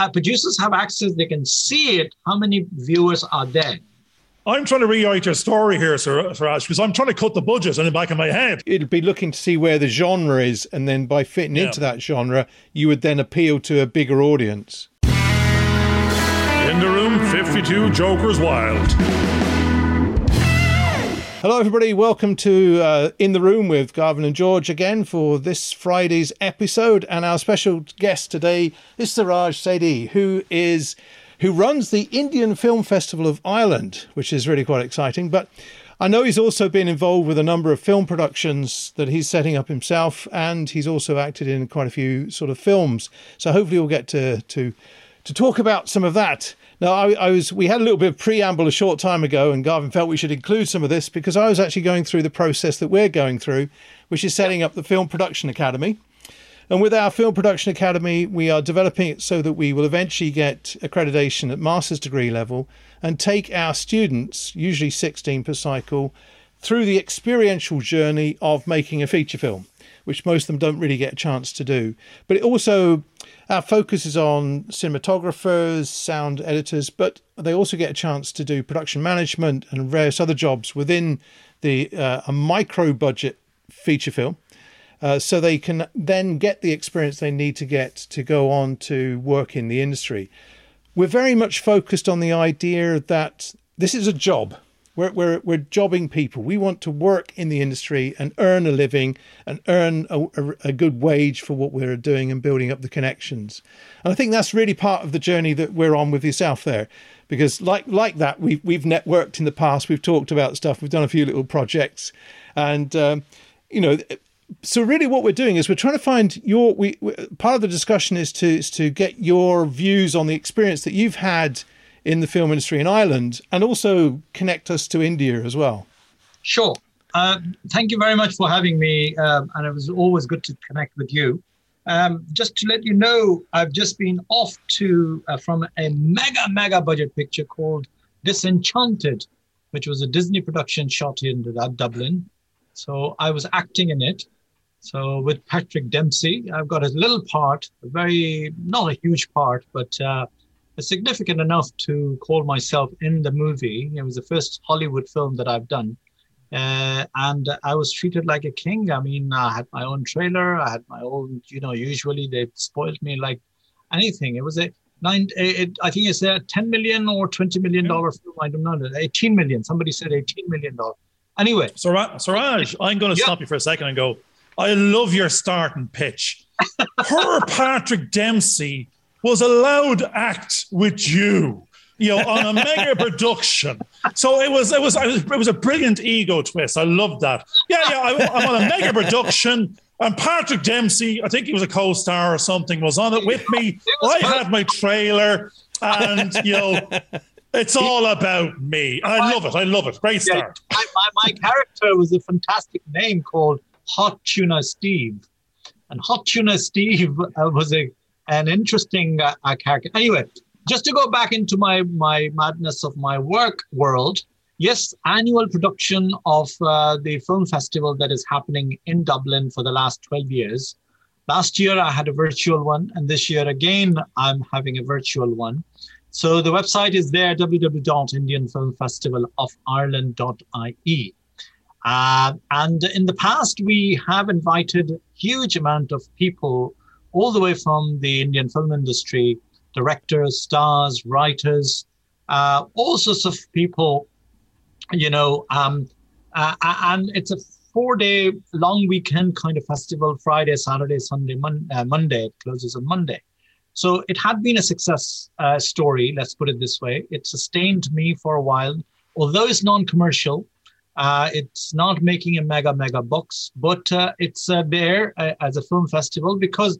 uh, producers have access, they can see it, how many viewers are there. I'm trying to rewrite your story here, Sir, Siraj, because I'm trying to cut the budget in the back of my head. It'd be looking to see where the genre is, and then by fitting yeah. into that genre, you would then appeal to a bigger audience. In the room, 52 Jokers Wild. Hello, everybody. Welcome to uh, In the Room with Garvin and George again for this Friday's episode. And our special guest today is Siraj Zaidi, who is who runs the Indian Film Festival of Ireland, which is really quite exciting. But I know he's also been involved with a number of film productions that he's setting up himself, and he's also acted in quite a few sort of films. So hopefully, we'll get to to to talk about some of that. Now, I, I, was we had a little bit of preamble a short time ago, and Garvin felt we should include some of this because I was actually going through the process that we're going through, which is setting up the Film Production Academy. And with our Film Production Academy, we are developing it so that we will eventually get accreditation at master's degree level and take our students, usually 16 per cycle, through the experiential journey of making a feature film, which most of them don't really get a chance to do. But it also our focus is on cinematographers, sound editors, but they also get a chance to do production management and various other jobs within the uh, a micro budget feature film. Uh, so they can then get the experience they need to get to go on to work in the industry. We're very much focused on the idea that this is a job. We're, we're, we're jobbing people. We want to work in the industry and earn a living and earn a, a, a, good wage for what we're doing and building up the connections. And I think that's really part of the journey that we're on with yourself there. Because like like that, we've we've networked in the past. We've talked about stuff. We've done a few little projects, and um, you know, so really what we're doing is we're trying to find your we, we, part of the discussion is to is to get your views on the experience that you've had in the film industry in Ireland and also connect us to India as well. Sure. Uh, thank you very much for having me. Um, and it was always good to connect with you. Um, just to let you know, I've just been off to uh, from a mega, mega budget picture called Disenchanted, which was a Disney production shot in Dublin. So I was acting in it. So with Patrick Dempsey, I've got a little part, a very, not a huge part, but uh, significant enough to call myself in the movie. It was the first Hollywood film that I've done. Uh, and I was treated like a king. I mean, I had my own trailer. I had my own, you know, usually they spoiled me like anything. It was a nine, it, I think it's a 10 million or 20 million dollar film. I don't know. 18 million. Somebody said 18 million dollar. Anyway. Siraj, Siraj I'm going to yeah. stop you for a second and go, I love your starting pitch. Her Patrick Dempsey was allowed to act with you you know, on a mega production. So it was, it was, it was a brilliant ego twist. I loved that. Yeah, yeah. I, am on a mega production, and Patrick Dempsey, I think he was a co-star or something, was on it with me. I had my trailer, and you know, it's all about me. I love it. I love it. Great start. Yeah, my, my, my character was a fantastic name called Hot Tuna Steve, and Hot Tuna Steve uh, was a an interesting uh, character. Anyway, just to go back into my my madness of my work world. Yes, annual production of uh, the film festival that is happening in Dublin for the last 12 years. Last year I had a virtual one, and this year again I'm having a virtual one. So the website is there www.indianfilmfestivalofireland.ie. Uh, and in the past, we have invited huge amount of people all the way from the Indian film industry, directors, stars, writers, uh, all sorts of people, you know, um, uh, and it's a four day long weekend kind of festival Friday, Saturday, Sunday, Mon- uh, Monday. It closes on Monday. So it had been a success uh, story, let's put it this way. It sustained me for a while, although it's non commercial. Uh, it's not making a mega, mega box, but uh, it's there as a film festival because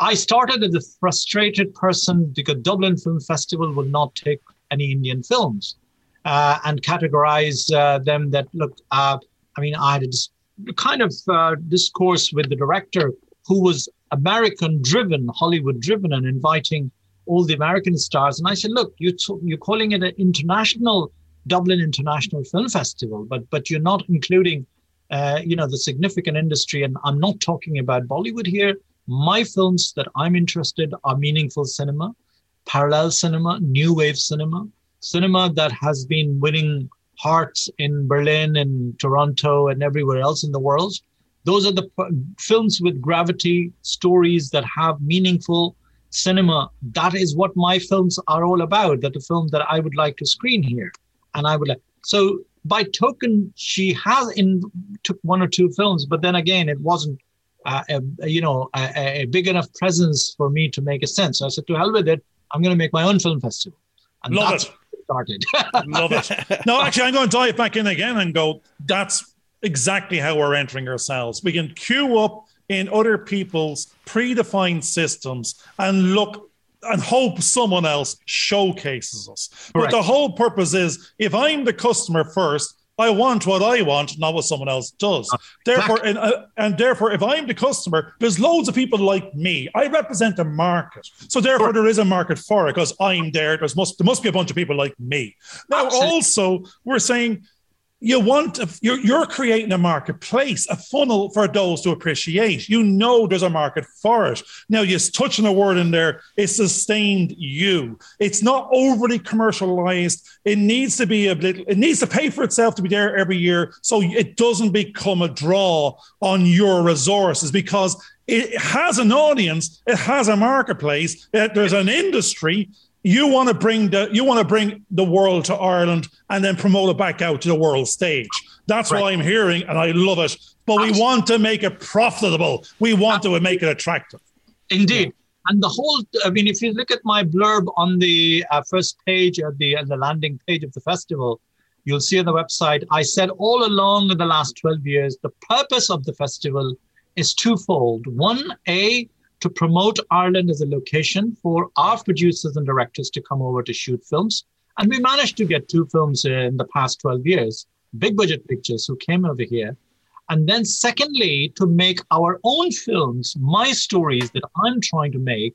I started as a frustrated person because Dublin Film Festival will not take any Indian films uh, and categorize uh, them that look. Uh, I mean, I had a dis- kind of uh, discourse with the director who was American driven, Hollywood driven, and inviting all the American stars. And I said, look, you t- you're calling it an international Dublin International Film Festival, but but you're not including, uh, you know, the significant industry. And I'm not talking about Bollywood here. My films that I'm interested are meaningful cinema, parallel cinema, new wave cinema, cinema that has been winning hearts in Berlin and Toronto and everywhere else in the world. Those are the p- films with gravity, stories that have meaningful cinema. That is what my films are all about. That the film that I would like to screen here, and I would like. So by token, she has in took one or two films, but then again, it wasn't. Uh, a, you know, a, a, big enough presence for me to make a sense. So I said, to hell with it. I'm going to make my own film festival. And Love it. Started. Love it. No, actually, I'm going to dive back in again and go. That's exactly how we're entering ourselves. We can queue up in other people's predefined systems and look and hope someone else showcases us. Correct. But the whole purpose is if I'm the customer first, I want what I want, not what someone else does. Uh, therefore, and, uh, and therefore, if I'm the customer, there's loads of people like me. I represent a market, so therefore there is a market for it because I'm there. There's must there must be a bunch of people like me. Now, Absolutely. also, we're saying you want you're, you're creating a marketplace a funnel for those to appreciate. You know there's a market for it. Now you're touching a word in there it's sustained you. It's not overly commercialized. It needs to be a little it needs to pay for itself to be there every year so it doesn't become a draw on your resources because it has an audience it has a marketplace there's an industry you want to bring the you want to bring the world to Ireland and then promote it back out to the world stage. That's right. what I'm hearing, and I love it. But Absolutely. we want to make it profitable. We want Absolutely. to make it attractive. Indeed. And the whole, I mean, if you look at my blurb on the uh, first page of the, uh, the landing page of the festival, you'll see on the website, I said all along in the last 12 years, the purpose of the festival is twofold. One, A, to promote Ireland as a location for our producers and directors to come over to shoot films. And we managed to get two films in the past 12 years, big budget pictures who came over here. And then, secondly, to make our own films, my stories that I'm trying to make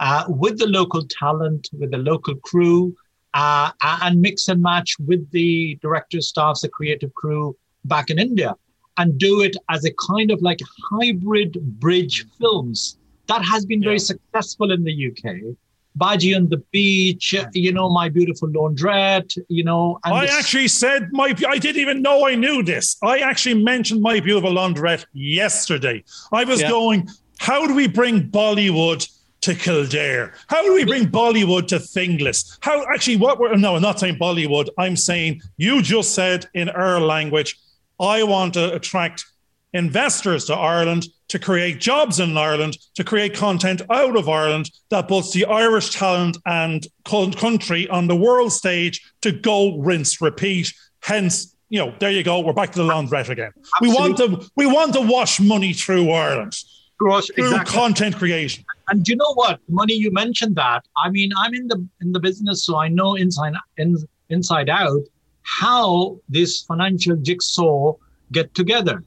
uh, with the local talent, with the local crew, uh, and mix and match with the director staffs, the creative crew back in India, and do it as a kind of like hybrid bridge films that has been very successful in the UK. Bhaji on the beach, you know, my beautiful laundrette, you know. I actually said my, I didn't even know I knew this. I actually mentioned my beautiful laundrette yesterday. I was yeah. going, how do we bring Bollywood to Kildare? How do we bring Bollywood to Finglas? How actually, what we're, no, I'm not saying Bollywood. I'm saying you just said in our language, I want to attract investors to Ireland, to create jobs in Ireland, to create content out of Ireland that puts the Irish talent and country on the world stage to go rinse, repeat. Hence, you know, there you go. We're back to the laundrette again. Absolutely. We want to we want to wash money through Ireland. Course, through exactly. content creation. And you know what? Money, you mentioned that. I mean, I'm in the in the business, so I know inside in, inside out how this financial jigsaw get together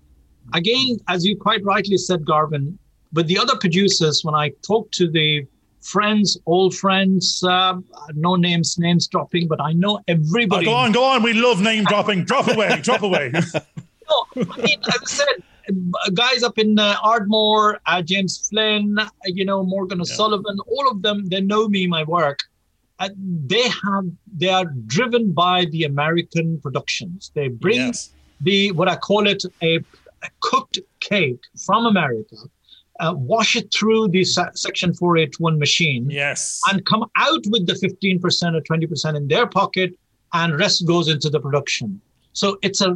again, as you quite rightly said, Garvin, with the other producers, when I talk to the friends, old friends, uh, no names, names dropping, but I know everybody. Oh, go on, go on. We love name dropping. drop away, drop away. no, I mean, as I said, guys up in uh, Ardmore, uh, James Flynn, you know, Morgan O'Sullivan, yeah. all of them, they know me, my work. Uh, they have, they are driven by the American productions. They bring yes. the, what I call it, a a cooked cake from America, uh, wash it through the se- Section 481 machine, yes, and come out with the 15% or 20% in their pocket, and rest goes into the production. So it's a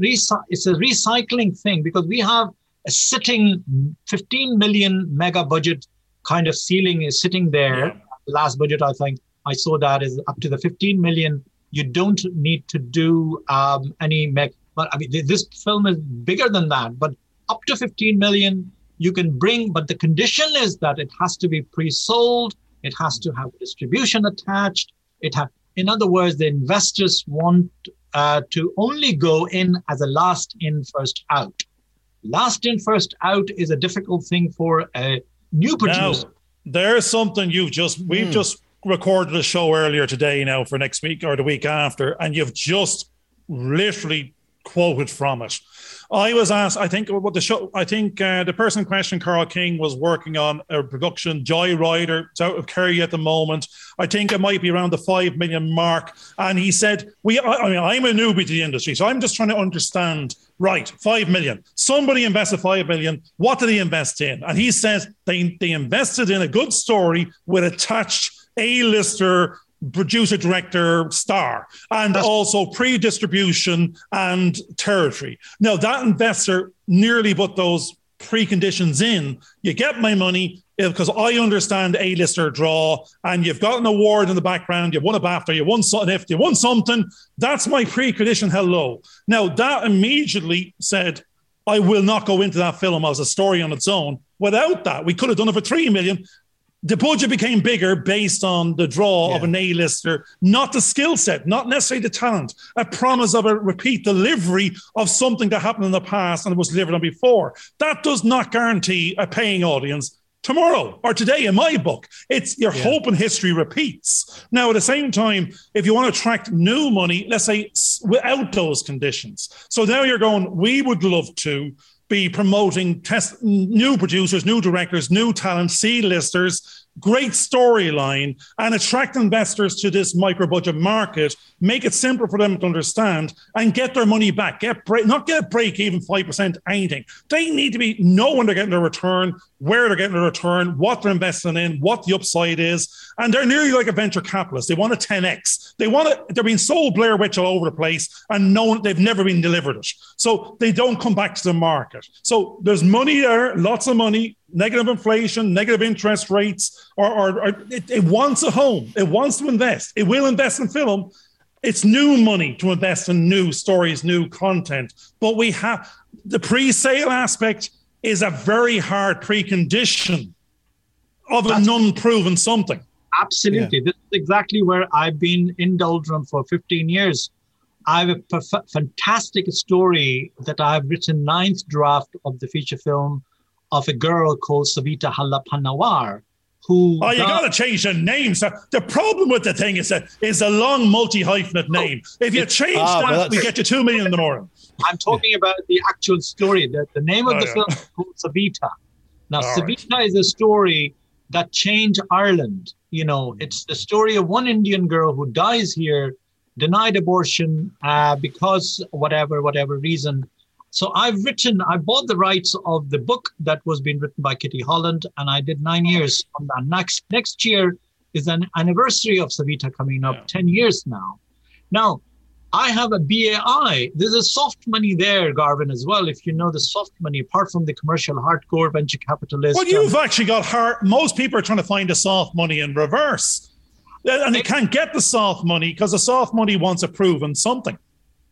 it's a recycling thing because we have a sitting 15 million mega budget kind of ceiling is sitting there. Yeah. Last budget, I think I saw that is up to the 15 million. You don't need to do um, any me- but I mean, this film is bigger than that. But up to 15 million, you can bring. But the condition is that it has to be pre-sold. It has to have distribution attached. It ha- in other words, the investors want uh, to only go in as a last in, first out. Last in, first out is a difficult thing for a new producer. Now, there's something you've just we've mm. just recorded a show earlier today now for next week or the week after, and you've just literally quoted from it. I was asked, I think what the show, I think uh, the person in question, Carl King, was working on a production, Joyrider. It's out of Kerry at the moment. I think it might be around the five million mark. And he said, "We, I, I mean, I'm a newbie to the industry, so I'm just trying to understand. Right, five million. Somebody invested five million. What did he invest in? And he says they they invested in a good story with attached A-lister producer, director, star, and That's- also pre distribution and territory. Now, that investor nearly put those preconditions in. You get my money eh, because I understand A lister draw, and you've got an award in the background, you've won a BAFTA, you won something, if you won something, that's my precondition. Hello. Now, that immediately said, I will not go into that film as a story on its own. Without that, we could have done it for three million the budget became bigger based on the draw yeah. of an A-lister, not the skill set, not necessarily the talent, a promise of a repeat delivery of something that happened in the past and was delivered on before. That does not guarantee a paying audience tomorrow or today in my book. It's your yeah. hope and history repeats. Now, at the same time, if you want to attract new money, let's say without those conditions. So now you're going, we would love to be promoting test new producers, new directors, new talent, C-listers, great storyline, and attract investors to this micro budget market. Make it simple for them to understand and get their money back. Get break, not get a break even five percent anything. They need to be know when they're getting their return, where they're getting their return, what they're investing in, what the upside is, and they're nearly like a venture capitalist. They want a 10x. They want it. They're being sold Blair Witch all over the place, and no, they've never been delivered it. So they don't come back to the market. So there's money there, lots of money, negative inflation, negative interest rates, or, or, or it, it, wants a home. It wants to invest. It will invest in film. It's new money to invest in new stories, new content. But we have the pre-sale aspect is a very hard precondition of a non-proven something. Absolutely. Yeah. This is exactly where I've been in doldrum for 15 years. I have a perf- fantastic story that I've written ninth draft of the feature film of a girl called Savita Halappanavar, who. Oh, you got to change the name. So the problem with the thing is that it's a long multi hyphenate oh, name. if you change ah, that, we get you two million in the morning. I'm talking about the actual story. The, the name of oh, the yeah. film is called Savita. Now, All Savita right. is a story that changed Ireland. You know, it's the story of one Indian girl who dies here, denied abortion uh, because whatever, whatever reason, so I've written, I bought the rights of the book that was being written by Kitty Holland, and I did nine oh. years on that. Next next year is an anniversary of Savita coming up, yeah. 10 years now. Now, I have a BAI. There's a soft money there, Garvin, as well. If you know the soft money, apart from the commercial hardcore venture capitalist. Well, you've actually got hard. Most people are trying to find the soft money in reverse, and they can't get the soft money because the soft money wants a proven something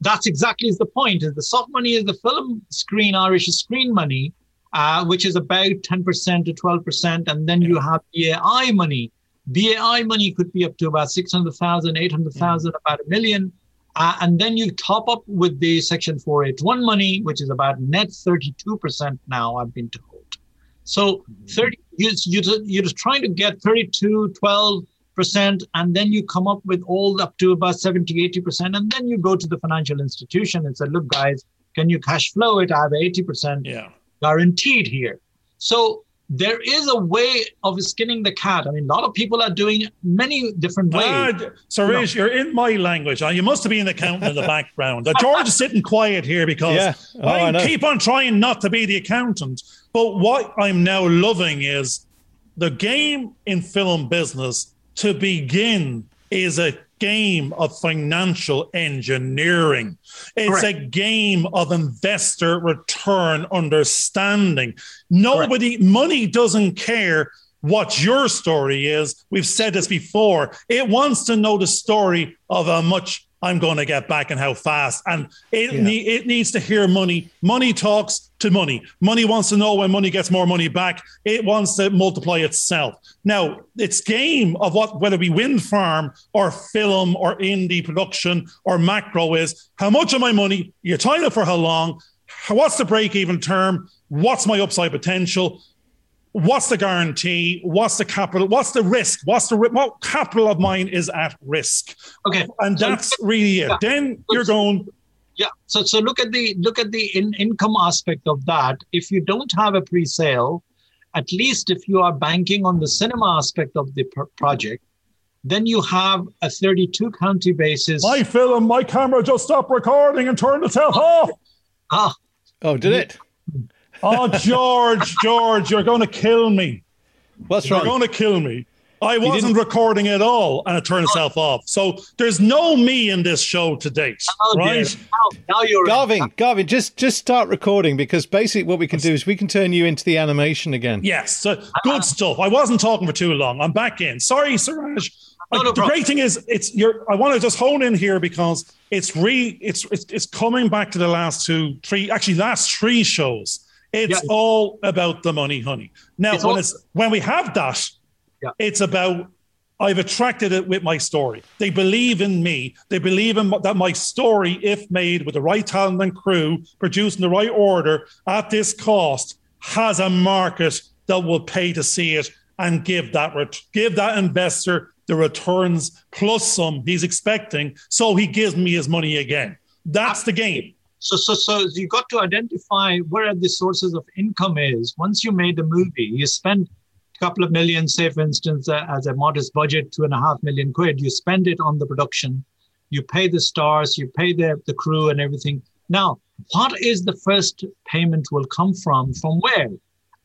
that's exactly the point. Is the soft money is the film screen Irish screen money, uh, which is about 10% to 12%. And then you have BAI money. BAI money could be up to about 600,000, 800,000, mm. about a million. Uh, and then you top up with the Section 481 money, which is about net 32% now, I've been told. So mm-hmm. 30, you, you, you're just trying to get 32, 12, percent and then you come up with all up to about 70 80% and then you go to the financial institution and say look guys can you cash flow it i have 80% yeah. guaranteed here so there is a way of skinning the cat. I mean, a lot of people are doing many different ways. Ah, so, Rish, you are in my language. You must have been an accountant in the background. Uh, George is sitting quiet here because yeah. oh, I, I keep on trying not to be the accountant. But what I'm now loving is the game in film business to begin is a game of financial engineering. It's Correct. a game of investor return understanding. Nobody, Correct. money doesn't care what your story is. We've said this before. It wants to know the story of a much I'm going to get back and how fast. And it, yeah. ne- it needs to hear money. Money talks to money. Money wants to know when money gets more money back. It wants to multiply itself. Now, it's game of what, whether we wind farm or film or indie production or macro is how much of my money, you're tying it for how long, what's the break even term, what's my upside potential, what's the guarantee? What's the capital? What's the risk? What's the what capital of mine is at risk? Okay, and that's really it. Yeah. Then you're going. Yeah. So so look at the look at the in, income aspect of that. If you don't have a pre-sale, at least if you are banking on the cinema aspect of the pr- project, then you have a 32 county basis. My film, my camera just stopped recording and turned itself off. Ah, Oh, did it? Oh, George, George, you're going to kill me. What's wrong? You're going to kill me. I wasn't recording at all and it turned itself off. So there's no me in this show to date, oh right? Now, now you're Garvin, Garvin, just just start recording because basically what we can do is we can turn you into the animation again. Yes, so good uh-huh. stuff. I wasn't talking for too long. I'm back in. Sorry, Siraj. No, no uh, the great thing is, it's you're. I want to just hone in here because it's re. It's it's, it's coming back to the last two, three, actually last three shows. It's Yeah. all about the money, honey. Now, It's when all- it's when we have that, Yeah. it's about. I've attracted it with my story. They believe in me. They believe in that my story, if made with the right talent and crew, produced in the right order at this cost, has a market that will pay to see it and give that give that investor the returns plus some he's expecting. So he gives me his money again. That's the game. So, so, so you got to identify where the sources of income is. Once you made a movie, you spend a couple of million, say, for instance, uh, as a modest budget, two and a half million quid. You spend it on the production, you pay the stars, you pay the, the crew and everything. Now, what is the first payment will come from? From where?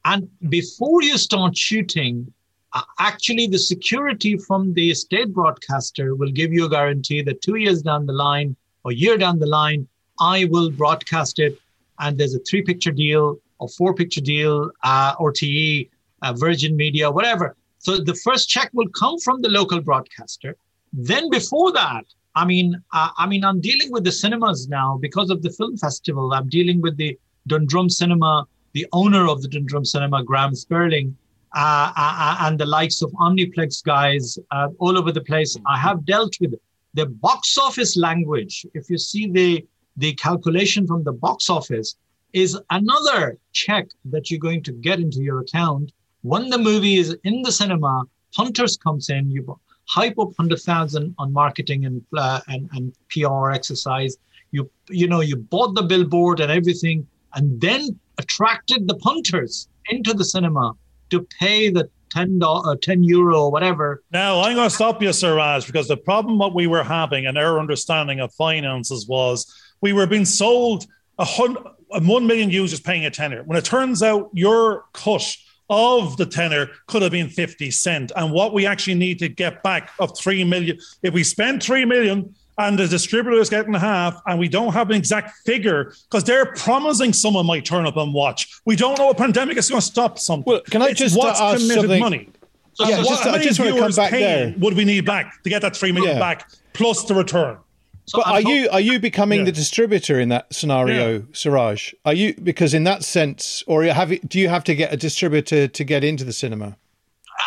And before you start shooting, uh, actually, the security from the state broadcaster will give you a guarantee that two years down the line or year down the line, I will broadcast it, and there's a three picture deal or four picture deal, uh, RTE, uh, Virgin Media, whatever. So the first check will come from the local broadcaster. Then before that, I mean, uh, I mean, I'm dealing with the cinemas now because of the film festival. I'm dealing with the Dundrum Cinema, the owner of the Dundrum Cinema, Graham Spurling, uh, uh, and the likes of Omniplex guys uh, all over the place. I have dealt with the box office language. If you see the the calculation from the box office is another check that you're going to get into your account when the movie is in the cinema. Hunters comes in, you hype up hundred thousand on marketing and uh, and and PR exercise. You you know you bought the billboard and everything, and then attracted the punters into the cinema to pay the ten dollar, ten euro, or whatever. Now I'm going to stop you, Siraj, because the problem what we were having and our understanding of finances was we were being sold a hundred, one million users paying a tenner. When it turns out your cut of the tenner could have been 50 cent. And what we actually need to get back of 3 million, if we spend 3 million and the distributor is getting half and we don't have an exact figure because they're promising someone might turn up and watch. We don't know a pandemic is going to stop something. Well, can I It's just, what's ask committed something- money? So, Yeah, so- just- What- how I many just wanna come back paying there. Would we need back to get that three million Yeah. back plus the return? So But I'm are talk- you are you becoming Yeah. the distributor in that scenario, Yeah. Siraj? Are you because in that sense, or have you, do you have to get a distributor to get into the cinema?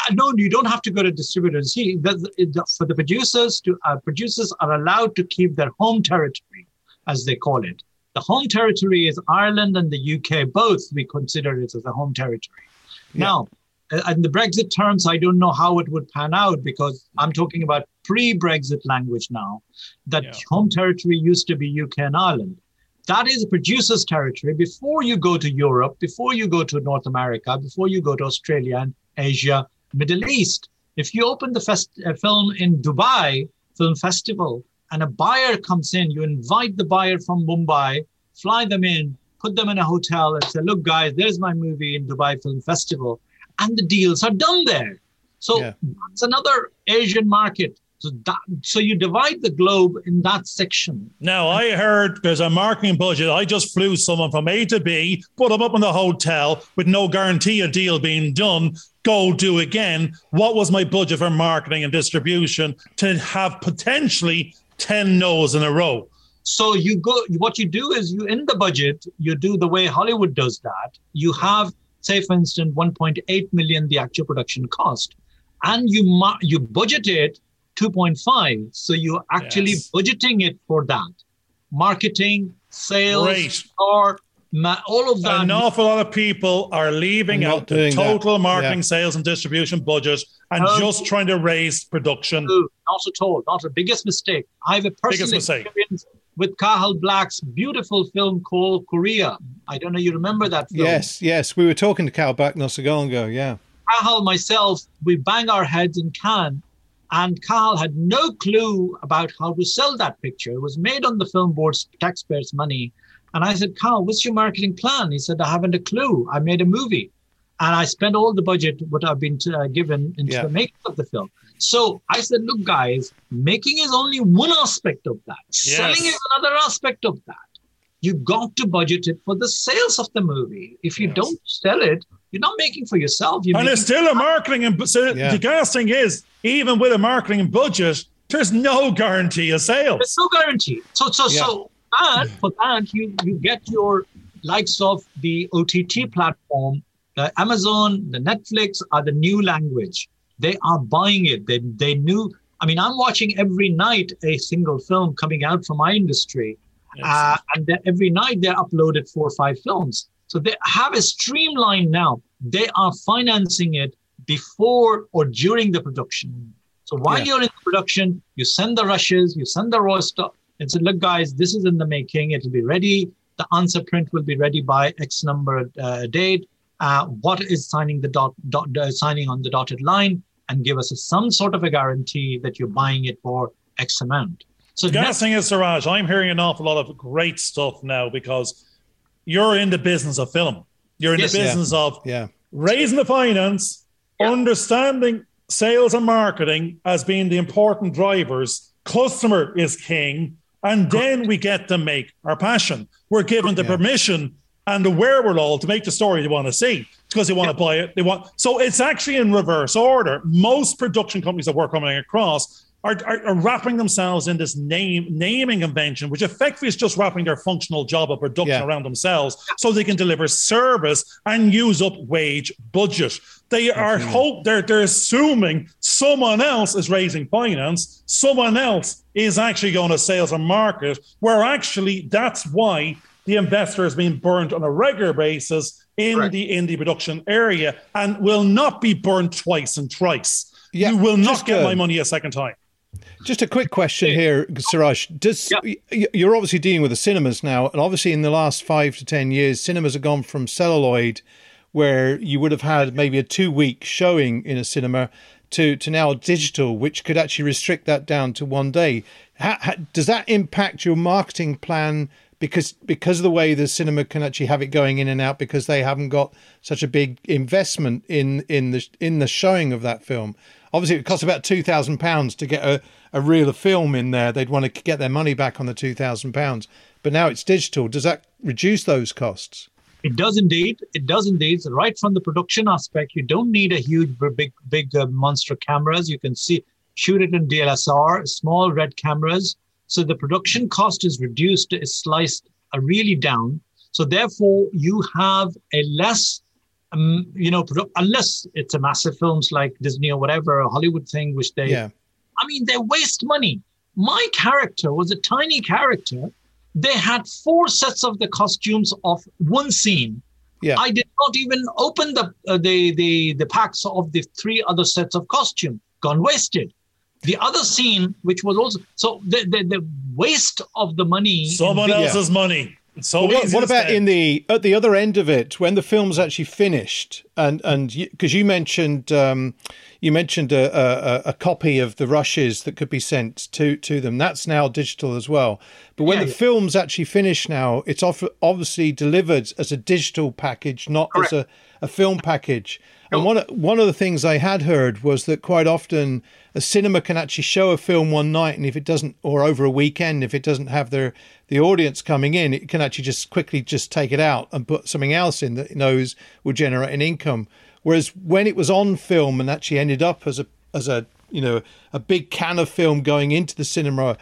Uh, no, you don't have to go to distributors. See, the, the, for the producers, to uh, producers are allowed to keep their home territory, as they call it. The home territory is Ireland and the UK. Both we consider it as a home territory. Now, uh, in the Brexit terms, I don't know how it would pan out because I'm talking about pre-Brexit language now. That Yeah. home territory used to be UK and Ireland. That is producer's territory. Before you go to Europe, before you go to North America, before you go to Australia and Asia, Middle East. If you open the fest- uh, film in Dubai Film Festival and a buyer comes in, you invite the buyer from Mumbai, fly them in, put them in a hotel, and say, "Look, guys, there's my movie in Dubai Film Festival," and the deals are done there. So Yeah. that's another Asian market. So that so you divide the globe in that section. Now I heard there's a marketing budget. I just flew someone from A to B, put them up in the hotel with no guarantee a deal being done. Go do again. What was my budget for marketing and distribution to have potentially 10 no's in a row? So you go, what you do is you in the budget, you do the way Hollywood does that. You have, say, for instance, 1.8 million the actual production cost, and you mar- you budget it 2.5. So you're actually Yes. budgeting it for that, marketing, sales, Great. or ma- all of that. An awful lot of people are leaving out the doing that. total marketing, Yeah. sales, and distribution budget and Um, just trying to raise production. No, not at all. Not the biggest mistake. I have a personal Biggest mistake. experience with Cathal Black's beautiful film called Korea. I don't know you remember that film. Yes, yes. We were talking to Cathal Black not so long ago, yeah. Cathal, myself, we bang our heads in Cannes, and Cathal had no clue about how to sell that picture. It was made on the film board's taxpayers' money. And I said, Cathal, what's your marketing plan? He said, I haven't a clue. I made a movie. And I spent all the budget, what I've been uh, given into yeah. the making of the film. So I said, look, guys, making is only one aspect of that. Yes. Selling is another aspect of that. You've got to budget it for the sales of the movie. If you yes. don't sell it, you're not making for yourself. You're and it's still a marketing and so yeah. the gas thing is, even with a marketing budget, there's no guarantee of sales. There's no guarantee. So so yeah. so that for that you you get your likes of the OTT platform, the Amazon, the Netflix are the new language. They are buying it. They they knew. I mean, I'm watching every night a single film coming out from my industry, uh, and every night they're uploaded four or five films. So they have a streamline now. They are financing it before or during the production. So while yeah. you're in production, you send the rushes, you send the raw stuff, and say, look, guys, this is in the making. It'll be ready. The answer print will be ready by X number uh, date. Uh, what is signing the dot, dot uh, signing on the dotted line? And give us a, some sort of a guarantee that you're buying it for X amount. So the thing is, Siraj, I'm hearing an awful lot of great stuff now because you're in the business of film. You're in yes, the business yeah. of yeah. raising the finance, yeah. understanding sales and marketing as being the important drivers. Customer is king. And then we get to make our passion. We're given the permission and the wherewithal to make the story they want to see because they want to buy it. They want so it's actually in reverse order. Most production companies that we're coming across are, are, are, wrapping themselves in this name naming convention, which effectively is just wrapping their functional job of production yeah. around themselves, so they can deliver service and use up wage budget. They are hope they're they're assuming someone else is raising finance, someone else is actually going to sales and market, where actually that's why the investor is being burned on a regular basis in Correct. the indie production area and will not be burned twice and thrice. Yeah, you will not get my uh, money a second time. Just a quick question here, Siraj. Does yeah. you're obviously dealing with the cinemas now, and obviously in the last five to ten years, cinemas have gone from celluloid, where you would have had maybe a two week showing in a cinema, to to now digital, which could actually restrict that down to one day. How, how, does that impact your marketing plan because because of the way the cinema can actually have it going in and out because they haven't got such a big investment in in the in the showing of that film. Obviously, it costs about two thousand pounds to get a, a reel of film in there. They'd want to get their money back on the two thousand pounds, but now it's digital. Does that reduce those costs? It does indeed. It does indeed. So right from the production aspect, you don't need a huge, big, big uh, monster cameras. You can see shoot it in DSLR, small red cameras so the production cost is reduced, is sliced uh, really down. So therefore, you have a less, um, you know, unless it's a massive films like Disney or whatever, a Hollywood thing, which they, yeah. I mean, they waste money. My character was a tiny character. They had four sets of the costumes of one scene. Yeah. I did not even open the uh, the the the packs of the three other sets of costume. Gone wasted. The other scene, which was also so the the, the waste of the money. Someone else's yeah. money. So well, what, what about in the at the other end of it when the film's actually finished and and because you, you, mentioned um, you mentioned a, a, a, copy of the rushes that could be sent to to them that's now digital as well but when yeah, the yeah. film's actually finished now it's off, obviously delivered as a digital package not Correct. as a, a film package and one one of the things I had heard was that quite often a cinema can actually show a film one night, and if it doesn't, or over a weekend, if it doesn't have their the audience coming in, it can actually just quickly just take it out and put something else in that it knows will generate an income. Whereas when it was on film and actually ended up as a as a you know a big can of film going into the cinema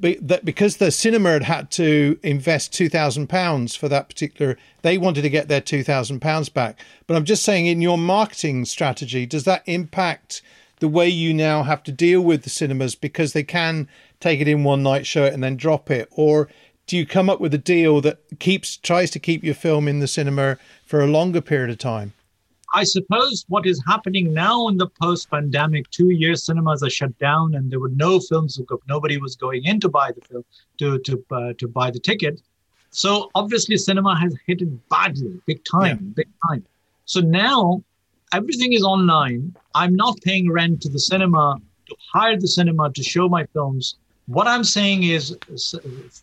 that because the cinema had had to invest two thousand pounds for that particular, they wanted to get their two thousand pounds back. But I'm just saying, in your marketing strategy, does that impact the way you now have to deal with the cinemas because they can take it in one night, show it, and then drop it, or do you come up with a deal that keeps tries to keep your film in the cinema for a longer period of time? I suppose what is happening now in the post-pandemic, two years cinemas are shut down, and there were no films. Nobody was going in to buy the film to to uh, to buy the ticket. So obviously, cinema has hit it badly, big time, yeah. big time. So now everything is online. I'm not paying rent to the cinema to hire the cinema to show my films. What I'm saying is, uh,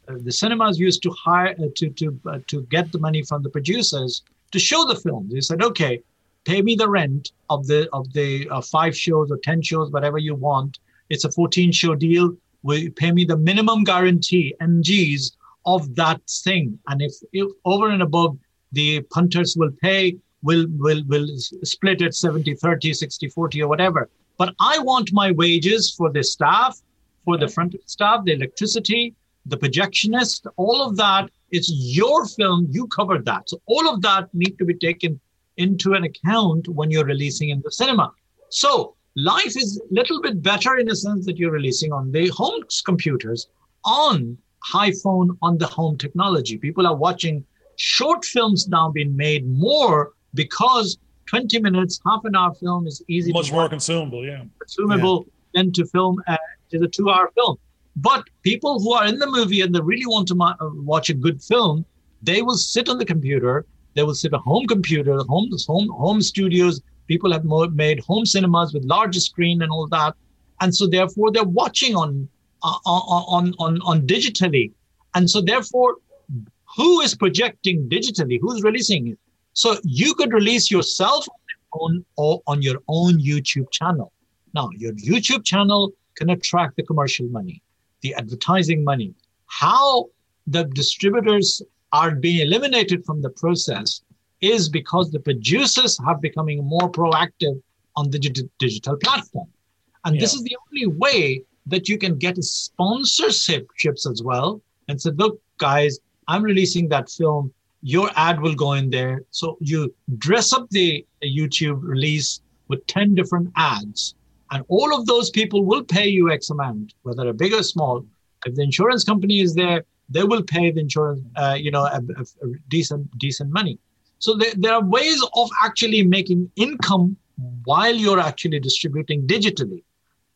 the cinemas used to hire uh, to to uh, to get the money from the producers to show the films. They said, okay, pay me the rent of the of the uh, five shows or ten shows, whatever you want. It's a 14 show deal. Will you pay me the minimum guarantee MGs of that thing? And if, if over and above the punters will pay, will will will split it 70 30 60 40 or whatever but i want my wages for the staff for the front staff the electricity the projectionist all of that it's your film you covered that so all of that need to be taken into an account when you're releasing in the cinema. So life is a little bit better in the sense that you're releasing on the home computers, on iPhone, on the home technology. People are watching short films now being made more because 20 minutes, half an hour film is easy. Much more consumable, yeah. Consumable yeah. than to film uh, to the two hour film. But people who are in the movie and they really want to ma- uh, watch a good film, they will sit on the computer they will sit a home computer, home home home studios. People have made home cinemas with larger screen and all that, and so therefore they're watching on uh, on on on digitally, and so therefore, who is projecting digitally? Who's releasing it? So you could release yourself on or on your own YouTube channel. Now your YouTube channel can attract the commercial money, the advertising money. How the distributors are being eliminated from the process is because the producers are becoming more proactive on the digital platform. And yeah. this is the only way that you can get sponsorships as well and said, look, guys, I'm releasing that film. Your ad will go in there. So you dress up the YouTube release with 10 different ads. And all of those people will pay you X amount, whether a big or small. If the insurance company is there, they will pay the insurance, uh, you know, a, a, a, decent decent money. So there, there are ways of actually making income while you're actually distributing digitally.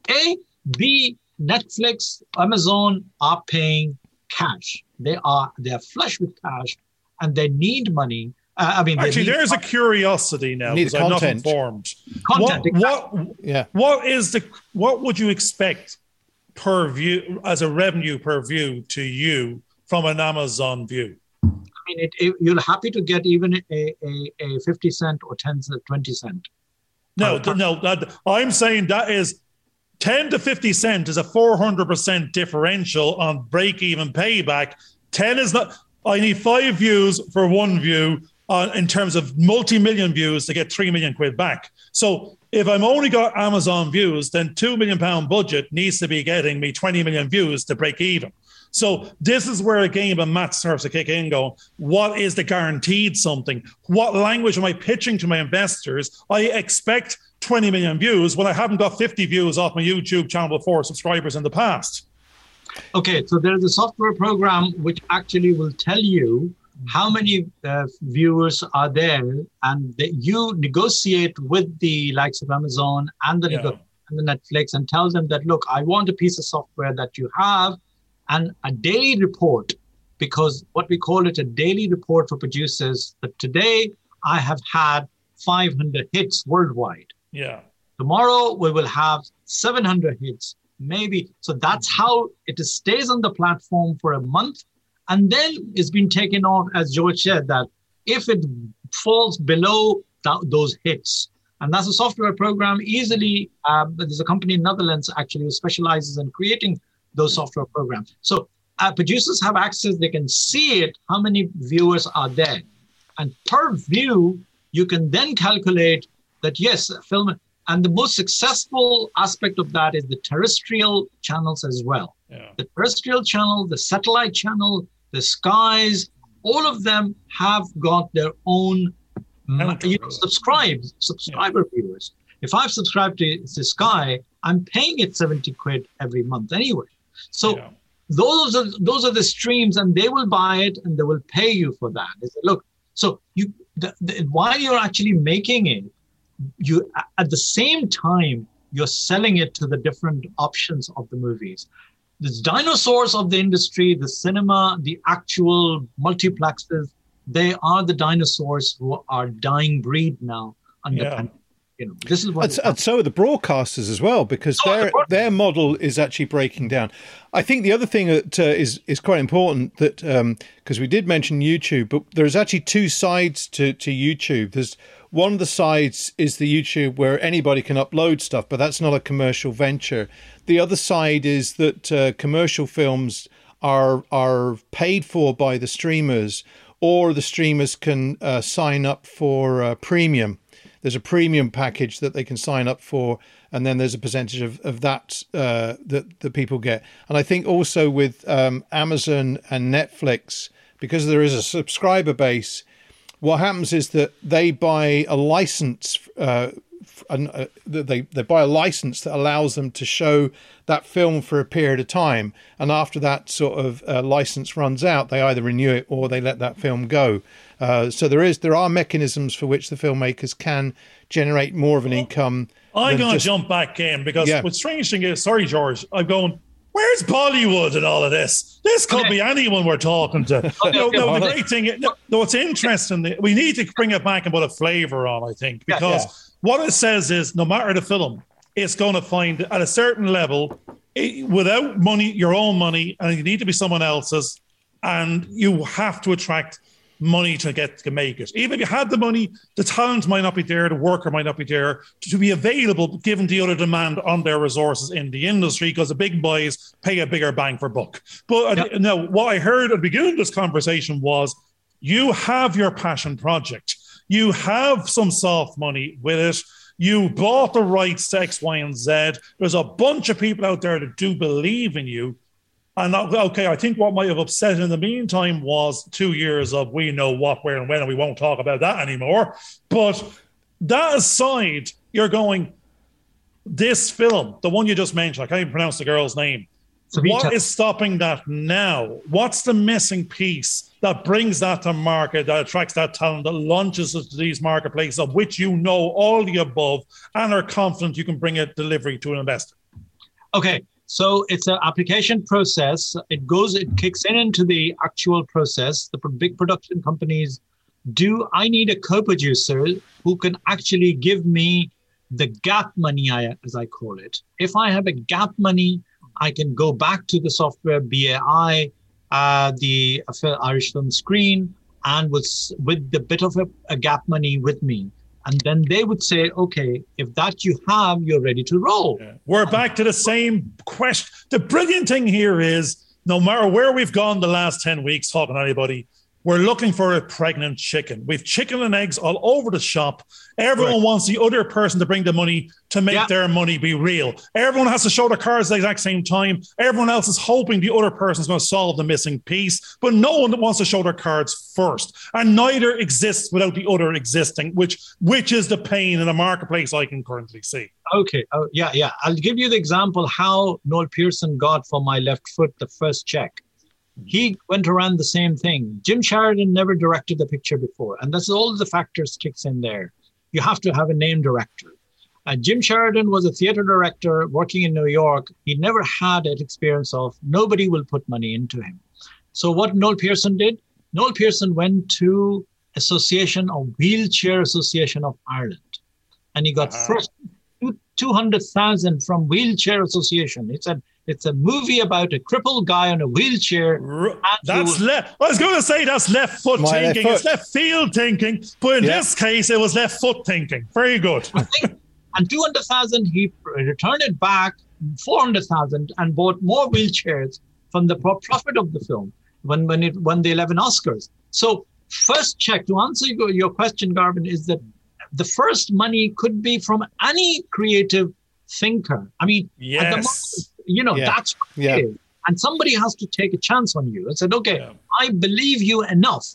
A, B, Netflix, Amazon are paying cash. They are they are flush with cash, and they need money. Uh, I mean, actually, there's money. a curiosity now because I'm not informed. Content, what, what, yeah. What is the what would you expect per view as a revenue per view to you from an Amazon view? I mean, it, it, you're happy to get even a, a, a 50 cent or 10 cent, 20 cent. No, uh, no, that, I'm saying that is 10 to 50 cent is a 400% differential on break even payback. 10 is not, I need five views for one view uh, in terms of multi million views to get 3 million quid back. So if I'm only got Amazon views, then two million pound budget needs to be getting me 20 million views to break even. So this is where a game of math starts to kick in. Go, what is the guaranteed something? What language am I pitching to my investors? I expect 20 million views when I haven't got 50 views off my YouTube channel with four subscribers in the past. Okay, so there's a software program which actually will tell you how many uh, viewers are there, and the, you negotiate with the likes of Amazon and the, yeah. and the Netflix and tell them that look, I want a piece of software that you have, and a daily report because what we call it a daily report for producers that today I have had 500 hits worldwide. Yeah. Tomorrow we will have 700 hits, maybe. So that's how it stays on the platform for a month and then it's been taken off, as George said, that if it falls below th- those hits, and that's a software program easily, uh, there's a company in Netherlands actually who specializes in creating those software programs. So uh, producers have access, they can see it, how many viewers are there. And per view, you can then calculate that, yes, film, and the most successful aspect of that is the terrestrial channels as well. Yeah. The terrestrial channel, the satellite channel, the skies, all of them have got their own mm, you know, subscribe, subscriber yeah. viewers. If I've subscribed to the Sky, I'm paying it 70 quid every month anyway. So yeah. those are those are the streams, and they will buy it and they will pay you for that. They say, look, so you the, the, while you're actually making it, you at the same time you're selling it to the different options of the movies. The dinosaurs of the industry, the cinema, the actual multiplexes, they are the dinosaurs who are dying breed now under Yeah. pandemic. You know, this is what And, and so are the broadcasters as well, because So are the their their model is actually breaking down. I think the other thing that uh, is is quite important that because we did mention YouTube, but there's actually two sides to to YouTube. There's one of the sides is the YouTube where anybody can upload stuff, but that's not a commercial venture. The other side is that uh, commercial films are are paid for by the streamers, or the streamers can uh, sign up for uh, premium there's a premium package that they can sign up for and then there's a percentage of, of that uh, that that people get and i think also with um, amazon and netflix because there is a subscriber base what happens is that they buy a license uh, f- uh, they they buy a license that allows them to show that film for a period of time and after that sort of uh, license runs out they either renew it or they let that film go uh, so there is there are mechanisms for which the filmmakers can generate more of an income I'm going to just- jump back in because Yeah. what's strange thing is, sorry, George, I'm going, where's Bollywood and all of this? This could Okay. be anyone we're talking to. no, okay, no, the great thing, no, no, what's interesting, we need to bring it back and put a flavor on, I think, Yeah, because yeah. what it says is no matter the film, it's going to find at a certain level, it, without money, your own money, and you need to be someone else's, and you have to attract money to get to make it. Even if you had the money, the talent might not be there, the worker might not be there to be available, given the other demand on their resources in the industry, because the big boys pay a bigger bang for buck. But uh, Yeah. no, what I heard at the beginning of this conversation was you have your passion project, you have some soft money with it. You bought the rights to X, Y, and Z. There's a bunch of people out there that do believe in you. And okay, I think what might have upset in the meantime was two years of we know what, where, and when, and we won't talk about that anymore. But that aside, you're going, this film, the one you just mentioned, I can't even pronounce the girl's name. Savita. What is stopping that now? What's the missing piece that brings that to market, that attracts that talent, that launches it to these marketplaces of which you know all the above and are confident you can bring a delivery to an investor? Okay, so it's an application process. It goes, it kicks in into the actual process. The big production companies do. I need a co-producer who can actually give me the gap money, I, as I call it. If I have a gap money, I can go back to the software BAI, uh, the Irish Film Screen, and with with the bit of a, a gap money with me. And then they would say, okay, if that you have, you're ready to roll. We're back to the same question. The brilliant thing here is no matter where we've gone the last 10 weeks talking to anybody, we're looking for a pregnant chicken. We've chicken and eggs all over the shop. Everyone Right. wants the other person to bring the money to make Yeah. their money be real. Everyone has to show their cards at the exact same time. Everyone else is hoping the other person is going to solve the missing piece, but no one wants to show their cards first. And neither exists without the other existing, which which is the pain in the marketplace I can currently see. Okay. Oh, yeah, yeah. I'll give you the example how Noel Pearson got for my left foot the first check. He went around the same thing. Jim Sheridan never directed the picture before, and that's all the factors kicks in there. You have to have a name director. Uh, Jim Sheridan was a theater director working in New York. He never had that experience of nobody will put money into him. So what Noel Pearson did? Noel Pearson went to Association of Wheelchair Association of Ireland, and he got Uh-huh. first two hundred thousand from Wheelchair Association. He a it's a movie about a crippled guy on a wheelchair. R- That's left. I was going to say that's left foot My left thinking. It's left field thinking, but in Yeah. this case, it was left foot thinking. Very good. and 200,000 he returned it back 400,000 and bought more wheelchairs from the profit of the film when when it won the 11 Oscars. So first check to answer your, your question Garvin is that the first money could be from any creative thinker. I mean at the moment, Yes. You know Yeah. that's Yeah. it is. and somebody has to take a chance on you and said okay Yeah. I believe you enough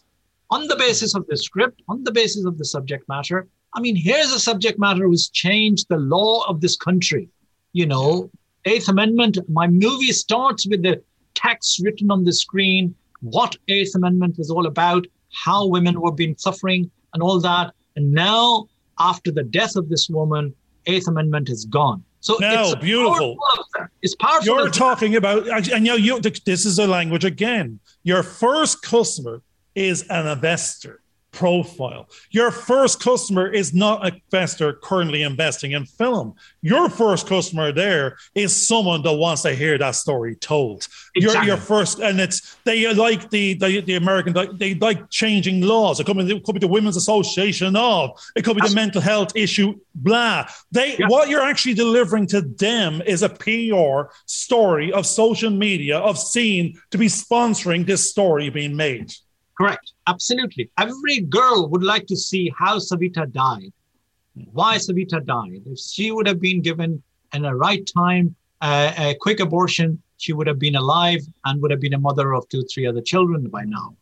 on the basis of the script, on the basis of the subject matter. I mean, here's a subject matter who's changed the law of this country. You know, Eighth Amendment, my movie starts with the text written on the screen, what Eighth Amendment was all about, how women were being suffering and all that. And now after the death of this woman, Eighth Amendment is gone. So no, it's beautiful. Powerful it's powerful. You're talking about, and you know, you, this is a language again. Your first customer is an investor profile. Your first customer is not an investor currently investing in film. Your first customer there is someone that wants to hear that story told. Exactly. Your, your first, and it's they like the the, the American they like changing laws. It could be, it could be the Women's Association of. It could be That's the mental health issue. Blah. They yeah. what you're actually delivering to them is a PR story of social media of seeing to be sponsoring this story being made. Correct. Absolutely. Every girl would like to see how Savita died, why Savita died. If she would have been given in a right time uh, a quick abortion, she would have been alive and would have been a mother of two, three other children by now.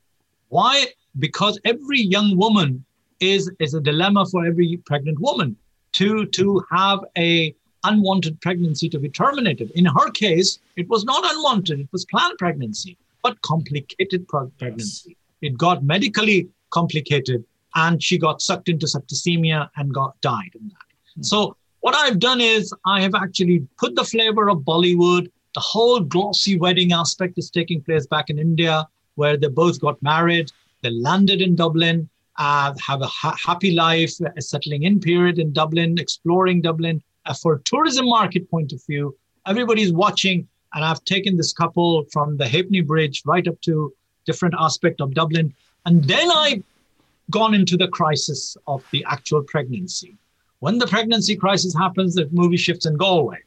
Why? Because every young woman is, is a dilemma for every pregnant woman to, to have a unwanted pregnancy to be terminated. In her case, it was not unwanted, it was planned pregnancy, but complicated pregnancy. It got medically complicated and she got sucked into septicemia and got died in that. Mm-hmm. So what I've done is I have actually put the flavor of Bollywood. The whole glossy wedding aspect is taking place back in India, where they both got married. They landed in Dublin, uh, have a ha- happy life, a settling in period in Dublin, exploring Dublin. Uh, for a tourism market point of view, everybody's watching. And I've taken this couple from the Halfpenny Bridge right up to different aspect of Dublin. And then I've gone into the crisis of the actual pregnancy. When the pregnancy crisis happens, the movie shifts in Galway.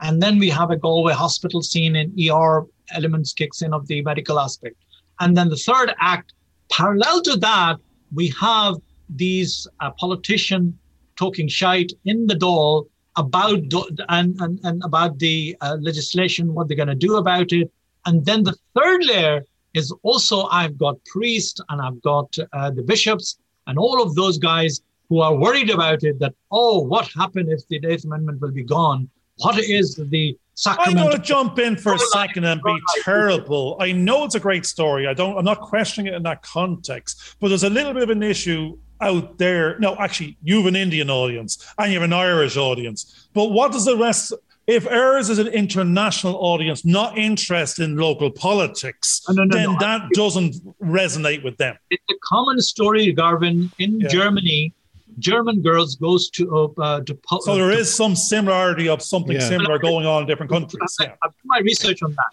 And then we have a Galway hospital scene in ER elements kicks in of the medical aspect. And then the third act, parallel to that, we have these uh, politician talking shite in the Dáil about and, and, and about the uh, legislation, what they're going to do about it. And then the third layer is also I've got priests and I've got uh, the bishops and all of those guys who are worried about it that, oh, what happened if the Eighth Amendment will be gone? What is the sacrament? I'm going to jump in for a second and be terrible. I know it's a great story. I don't. I'm not questioning it in that context, but there's a little bit of an issue out there. No, actually, you have an Indian audience and you have an Irish audience. But what does the rest? If ours is an international audience not interested in local politics, no, no, then no, that I, doesn't resonate with them. It's a common story, Garvin. In yeah. Germany, German girls goes to uh, to. So there to, is some similarity of something yeah. similar going on in different countries. I, yeah. I've done my research on that.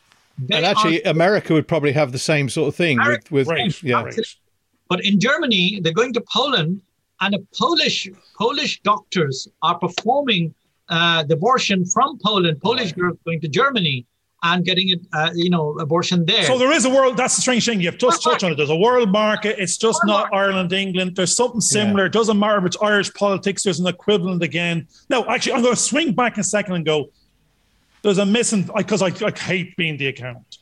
They and actually, are, America would probably have the same sort of thing America, with, with right, yeah. Right. But in Germany, they're going to Poland, and a Polish Polish doctors are performing uh, the abortion from Poland, Polish girls going to Germany and getting it, uh, you know, abortion there. So there is a world. That's the strange thing. You've just touched on it. There's a world market. It's just world not market. Ireland, England. There's something similar. Yeah. It doesn't matter if it's Irish politics. There's an equivalent again. No, actually, I'm going to swing back a second and go. There's a missing because I, I hate being the account.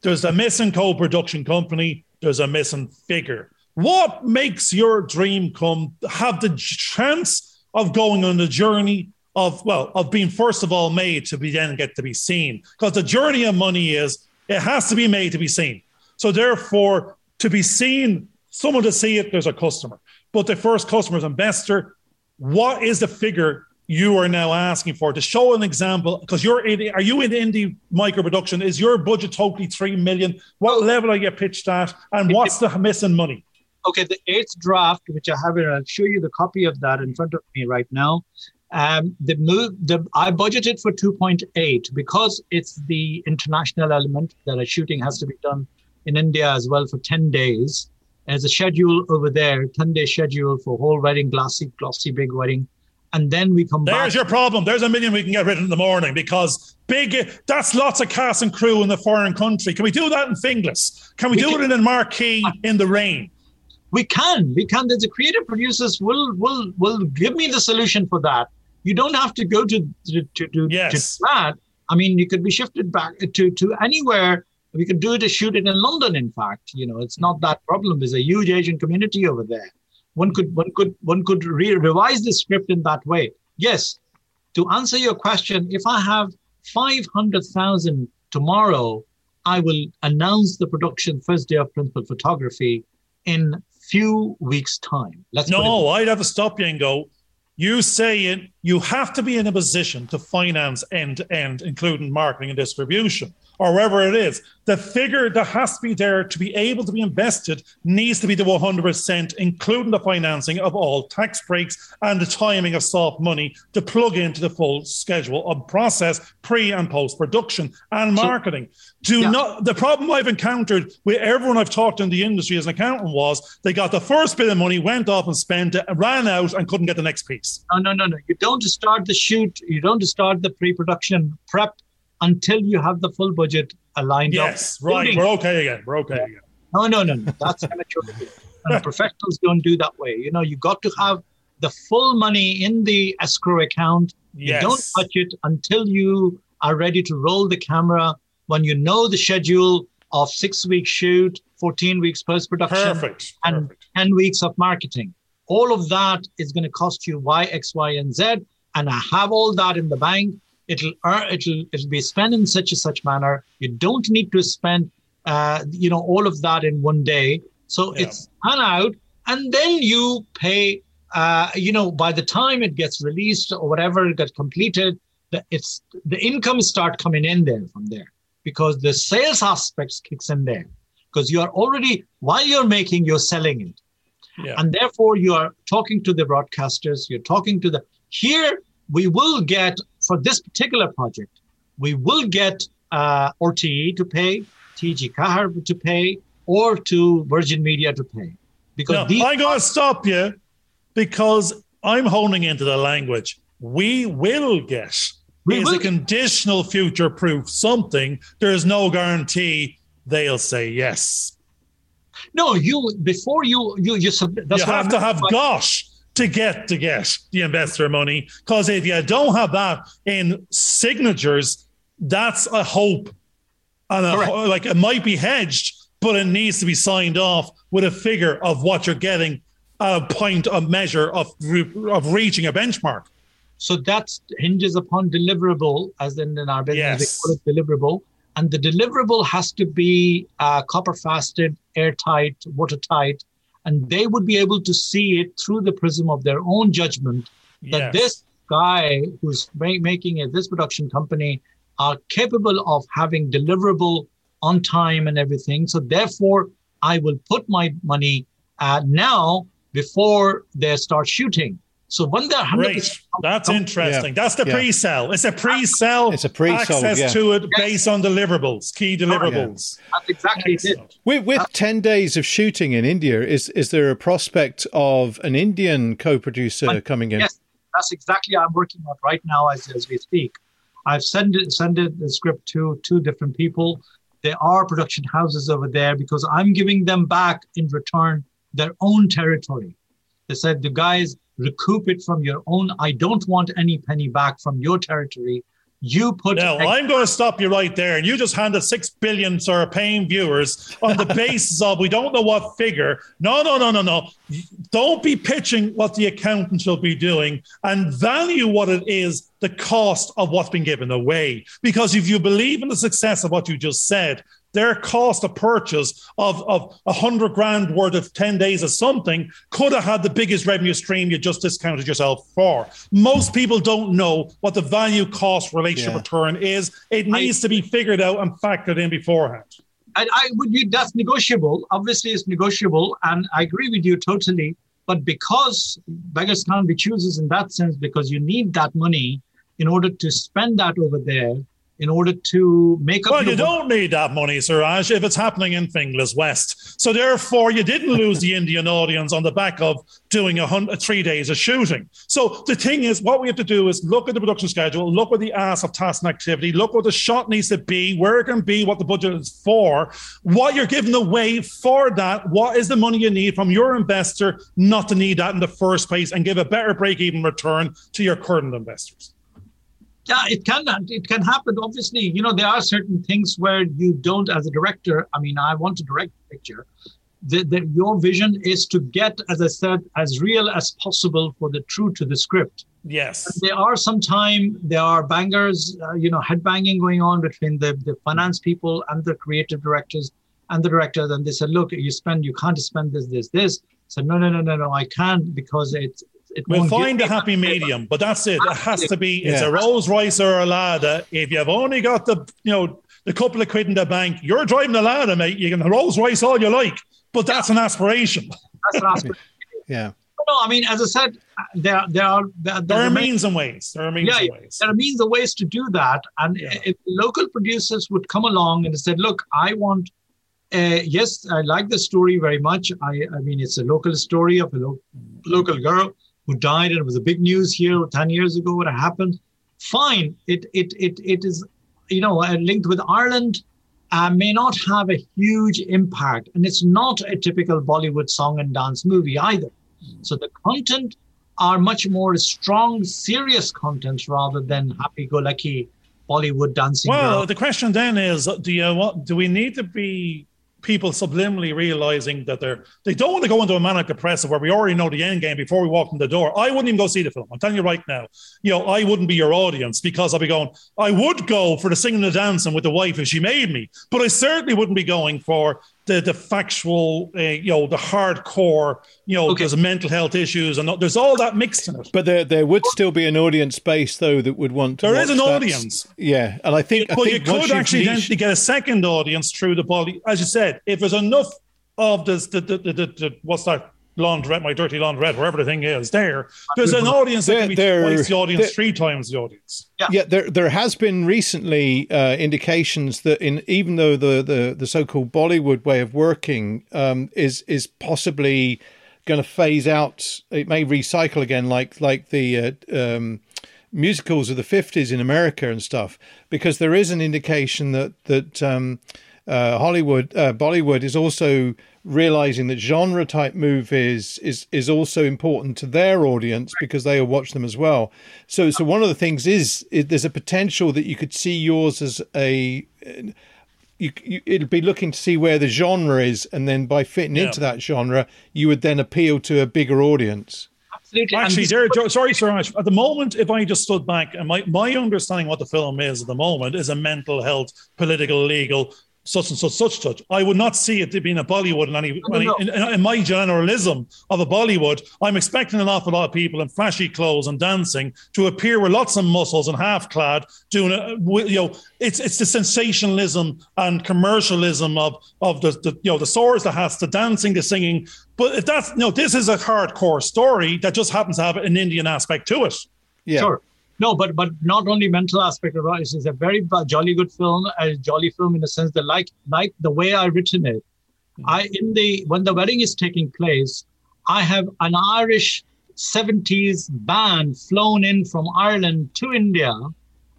There's a missing co-production company. There's a missing figure. What makes your dream come? Have the chance of going on the journey of well of being first of all made to be then get to be seen. Because the journey of money is it has to be made to be seen. So therefore to be seen someone to see it there's a customer. But the first customer is investor. What is the figure you are now asking for? To show an example because you're in, are you in indie micro production is your budget totally 3 million? What level are you pitched at? And what's the missing money? Okay the eighth draft which i have here i'll show you the copy of that in front of me right now um, the move, the I budgeted for 2.8 because it's the international element that a shooting has to be done in India as well for 10 days. There's a schedule over there, 10 day schedule for whole wedding, glossy, glossy, big wedding. And then we come back. There's back. your problem. There's a million we can get rid of in the morning because big, that's lots of cast and crew in the foreign country. Can we do that in Finglas? Can we, we do can, it in a Marquee in the rain? We can. We can. The creative producers will will will give me the solution for that you don't have to go to to to, to, yes. to that. I mean, you could be shifted back to to anywhere. We could do it to shoot it in London. In fact, you know, it's not that problem. There's a huge Asian community over there. One could one could one could re- revise the script in that way. Yes, to answer your question, if I have five hundred thousand tomorrow, I will announce the production first day of principal photography in few weeks' time. Let's no, I'd have to stop you and go You say you have to be in a position to finance end to end, including marketing and distribution or wherever it is, the figure that has to be there to be able to be invested needs to be the 100%, including the financing of all tax breaks and the timing of soft money to plug into the full schedule of process, pre and post production and marketing. Do yeah. not, the problem I've encountered with everyone I've talked to in the industry as an accountant was they got the first bit of money, went off and spent it, ran out and couldn't get the next piece. No, no, no, no. You don't start the shoot, you don't start the pre production prep until you have the full budget aligned yes, up. Yes, right. We're okay again. We're okay yeah. again. No, no, no, no. That's amateur. and professionals don't do that way. You know, you got to have the full money in the escrow account. Yes. You don't touch it until you are ready to roll the camera. When you know the schedule of six week shoot, 14 weeks post production, and Perfect. 10 weeks of marketing. All of that is going to cost you Y, X, Y, and Z. And I have all that in the bank it'll earn, it'll it'll be spent in such a such manner. You don't need to spend uh, you know all of that in one day. So yeah. it's run out, and then you pay. Uh, you know, by the time it gets released or whatever it gets completed, the, it's the income start coming in there from there because the sales aspects kicks in there because you are already while you're making you're selling it yeah. and therefore you are talking to the broadcasters you're talking to the here we will get for this particular project, we will get uh, RTE to pay, TG Ceathair to pay, or to Virgin Media to pay. Because now, these- I'm going to stop you because I'm honing into the language. We will get we is will a conditional future proof something. There is no guarantee they'll say yes. No, you before you you you, you have to have gosh to get to get the investor money. Because if you don't have that in signatures, that's a hope. And a, like it might be hedged, but it needs to be signed off with a figure of what you're getting, a point, a measure of of reaching a benchmark. So that hinges upon deliverable, as in, in our business, yes. call it deliverable. And the deliverable has to be uh, copper fasted, airtight, watertight, and they would be able to see it through the prism of their own judgment that yes. this guy who's ma- making a this production company are capable of having deliverable on time and everything so therefore i will put my money uh, now before they start shooting so when they're 100%, Great. that's interesting. Yeah. That's the yeah. pre-sell. It's a pre-sell. It's a pre-sell access yeah. to it based on deliverables, key oh, deliverables. That's exactly it. With, with uh, ten days of shooting in India, is is there a prospect of an Indian co-producer coming in? Yes, that's exactly I'm working on right now as, as we speak. I've sent it, sent it the script to two different people. There are production houses over there because I'm giving them back in return their own territory. They said the guys recoup it from your own. I don't want any penny back from your territory. You put. No, ex- I'm going to stop you right there. And you just handed six billion to our paying viewers on the basis of we don't know what figure. No, no, no, no, no. Don't be pitching what the accountants will be doing and value what it is, the cost of what's been given away. Because if you believe in the success of what you just said, their cost of purchase of of a hundred grand worth of 10 days of something could have had the biggest revenue stream you just discounted yourself for. Most people don't know what the value cost relationship yeah. return is. It needs I, to be figured out and factored in beforehand. I, I would be that's negotiable. Obviously, it's negotiable, and I agree with you totally. But because beggars can't be choosers in that sense, because you need that money in order to spend that over there, in order to make up. Well, you don't need that money, Siraj, if it's happening in Finglas West. So therefore, you didn't lose the Indian audience on the back of doing a hundred, three days of shooting. So the thing is, what we have to do is look at the production schedule, look at the ass of task and activity, look what the shot needs to be, where it can be, what the budget is for, what you're giving away for that, what is the money you need from your investor not to need that in the first place, and give a better break-even return to your current investors yeah it can it can happen obviously. You know there are certain things where you don't as a director i mean i want to direct a picture the, the, your vision is to get as i said as real as possible for the true to the script. Yes. And there are sometimes there are bangers uh, you know head banging going on between the, the finance people and the creative directors and the directors and they said look you spend you can't spend this this this. So no no no no no i can't because it's it We'll find a happy medium, but that's it. It has to be. It's Yeah. a Rolls Royce or a Lada. If you've only got the you know the couple of quid in the bank, you're driving the Lada, mate. You can Rolls Royce all you like, but that's an aspiration. That's an aspect. Yeah. no, I mean, as I said, uh, there there are there, There are there's means and ways. There are means Yeah, and ways. there are means and ways to do that. And Yeah. if local producers would come along and said, "Look, I want." Uh, yes, I like the story very much. I, I mean, it's a local story of a lo- local girl who died, and it was a big news here ten years ago. What happened? Fine. It it it it is, you know, uh, linked with Ireland. Uh, may not have a huge impact, and it's not a typical Bollywood song and dance movie either. So the content are much more strong, serious content rather than happy-go-lucky Bollywood dancing. Well, girl. the question then is: Do you what? Do we need to be people subliminally realizing that they're they don't want to go into a manic depressive where we already know the end game before we walk in the door? I wouldn't even go see the film. I'm telling you right now. You know, I wouldn't be your audience because I'd be going. I would go for the singing and the dancing with the wife if she made me, but I certainly wouldn't be going for the the factual, uh, you know, the hardcore. You know, Okay. there's mental health issues and there's all that mixed in it. But there, there would still be an audience base, though, that would want to. There is watch an that. audience. Yeah, and I think. I But you could you've actually then get a second audience through the body. As you said, if there's enough of this, the, the, the, the, the what's that laundrette, my dirty laundrette, wherever the thing is, there, there's an audience that can be There- twice the audience, there- three times the audience. Yeah, there there has been recently uh, indications that in even though the, the, the so called Bollywood way of working um, is is possibly going to phase out, it may recycle again, like like the uh, um, musicals of the fifties in America and stuff, because there is an indication that that um, uh, Hollywood uh, Bollywood is also realizing that genre type movies is is also important to their audience because they will watch them as well. So so one of the things is, is there's a potential that you could see yours as a you, you it'll be looking to see where the genre is and then by fitting Yeah. into that genre you would then appeal to a bigger audience. Absolutely. Actually, this- there, sorry, Siraj. At the moment, if I just stood back and my, my understanding what the film is at the moment is a mental health, political, legal, such and such, such, such. I would not see it being a Bollywood in any, any in, in my generalism of a Bollywood. I'm expecting an awful lot of people in flashy clothes and dancing to appear with lots of muscles and half clad, doing a, with- you know, it's it's the sensationalism and commercialism of of the, the you know the swords that has the dancing, the singing. But if that's you know, this is a hardcore story that just happens to have an Indian aspect to it. Yeah. Sure. No, but but not only mental aspect of it. It's a very jolly good film, a jolly film in the sense that like like the way I written it. Mm-hmm. I in the when the wedding is taking place, I have an Irish 70s band flown in from Ireland to India,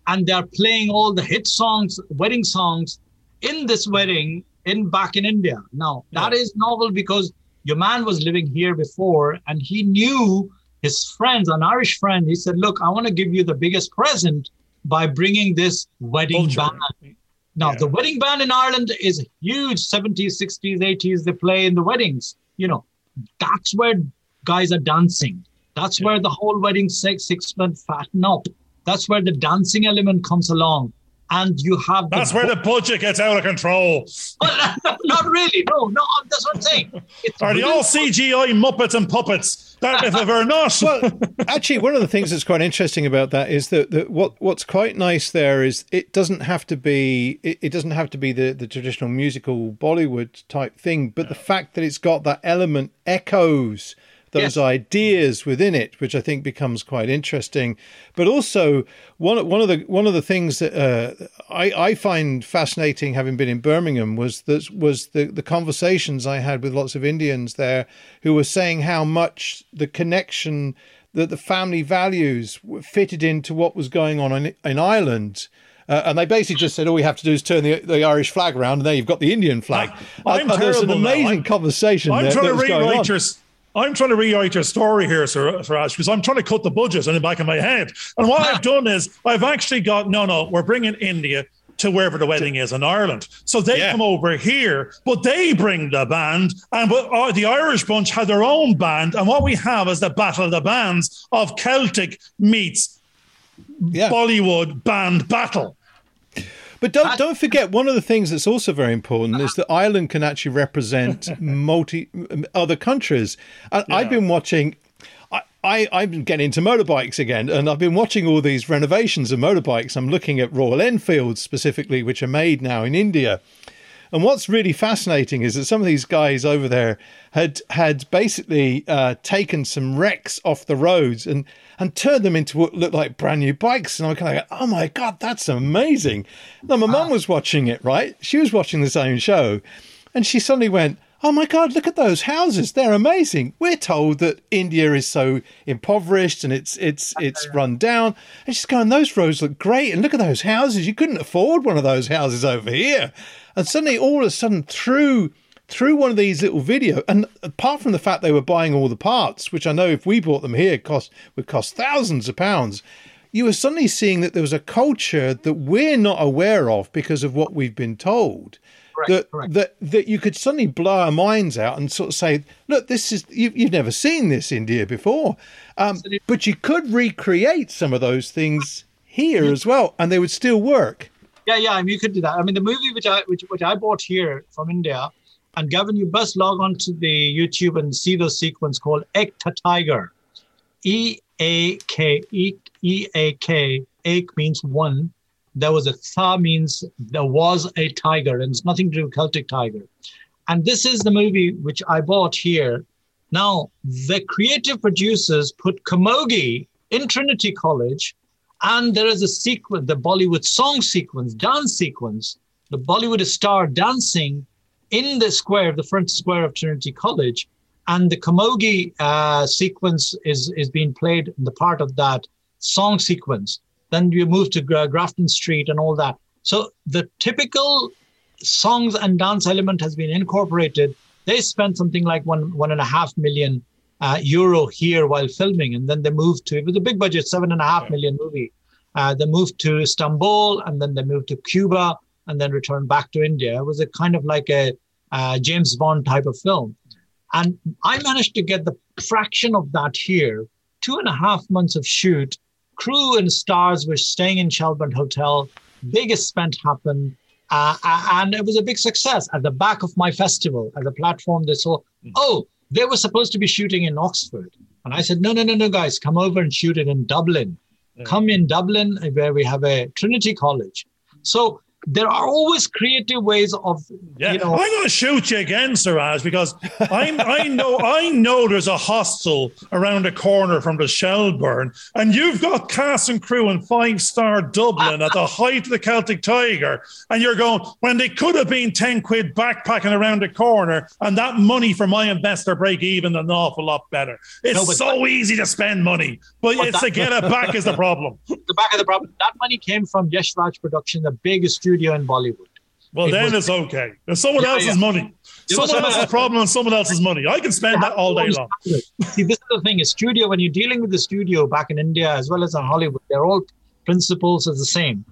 and they're playing all the hit songs, wedding songs, in this wedding in back in India. Now that is novel because your man was living here before, and he knew his friends, an Irish friend. He said, "Look, I want to give you the biggest present by bringing this wedding Culture. band." Now, Yeah. the wedding band in Ireland is huge 70s, 60s, 80s. They play in the weddings. You know, that's where guys are dancing. That's where the whole wedding six, six month fatten up. That's where the dancing element comes along. And you have the That's where the budget gets out of control. Well, not really. No, no, that's what I'm saying. It's Are they all CGI Muppets and puppets? That if ever not. well, actually, one of the things that's quite interesting about that is that, that what what's quite nice there is it doesn't have to be it, it doesn't have to be the, the traditional musical Bollywood type thing, but the fact that it's got that element echoes those Yes. ideas within it, which I think becomes quite interesting. But also one one of the one of the things that uh, I, I find fascinating, having been in Birmingham, was that was the the conversations I had with lots of Indians there who were saying how much the connection that the family values fitted into what was going on in, in Ireland. Uh, and they basically just said, all we have to do is turn the, the Irish flag around, and there you've got the Indian flag. I'm and, and there's an terrible now. amazing I'm- conversation I'm there trying that to rewrite your. I'm trying to rewrite your story here, Siraj, because I'm trying to cut the budget in the back of my head. And what I've done is I've actually got no, no. We're bringing India to wherever the wedding is in Ireland. So they Yeah. come over here, but they bring the band, and but uh, the Irish bunch had their own band. And what we have is the battle of the bands of Celtic meets Yeah. Bollywood band battle. But don't don't forget one of the things that's also very important is that Ireland can actually represent multi other countries. And I've been watching. I, I, I've been getting into motorbikes again, and I've been watching all these renovations of motorbikes. I'm looking at Royal Enfields specifically, which are made now in India. And what's really fascinating is that some of these guys over there had had basically uh, taken some wrecks off the roads and and turned them into what looked like brand new bikes. And I'm kind of like, oh my god, that's amazing. Now my mum was watching it, right? She was watching the same show, and she suddenly went, oh my God, look at those houses. They're amazing. We're told that India is so impoverished and it's it's it's run down. And she's going, those roads look great. And look at those houses. You couldn't afford one of those houses over here. And suddenly all of a sudden through through one of these little video and apart from the fact they were buying all the parts, which I know if we bought them here cost would cost thousands of pounds, you were suddenly seeing that there was a culture that we're not aware of because of what we've been told correct, that, correct. that that you could suddenly blow our minds out and sort of say, look, this is you, have never seen this India before, um, but you could recreate some of those things here as well, and they would still work. Yeah, yeah, I mean, you could do that. I mean, the movie which I which, which I bought here from India, and Gavin, you must log on to the YouTube and see the sequence called Ek Tha Tiger, E A K E E A K. Ek means one, there was a tha means there was a tiger, and it's nothing to do with Celtic tiger. And this is the movie which I bought here. Now, the creative producers put Camogie in Trinity College, and there is a sequence, the Bollywood song sequence, dance sequence, the Bollywood star dancing in the square, the front square of Trinity College. And the Camogie uh, sequence is, is being played in the part of that song sequence. Then you move to Grafton Street and all that. So the typical songs and dance element has been incorporated. They spent something like one one and a half million uh, euro here while filming, and then they moved to it was a big budget, seven and a half million movie. Uh, they moved to Istanbul, and then they moved to Cuba, and then returned back to India. It was a kind of like a uh, James Bond type of film, and I managed to get the fraction of that here. Two and a half months of shoot, crew and stars were staying in Shelburne Hotel. Biggest spent happened. Uh, and it was a big success at the back of my festival at the platform. They saw, oh, they were supposed to be shooting in Oxford. And I said, no, no, no, no, guys, come over and shoot it in Dublin. Yeah. Come in Dublin, where we have a Trinity College. So there are always creative ways of yeah. You know, I'm going to shoot you again, Siraj, because I'm, I know I know there's a hostel around the corner from the Shelburne, and you've got cast and crew in five star Dublin at the height of the Celtic Tiger, and you're going when they could have been ten quid backpacking around the corner, and that money for my investor break even an awful lot better. It's no, so that, easy to spend money, but, but it's that, to get it back is the problem. The back of the problem. That money came from Yash Raj Production, the biggest studio studio in Bollywood. Well, it then was, it's okay. It's someone yeah, else's yeah. money. Someone else's problem and someone else's money. I can spend that all day long. See, this is the thing: a studio. When you're dealing with the studio back in India as well as in Hollywood, they're all principles are the same.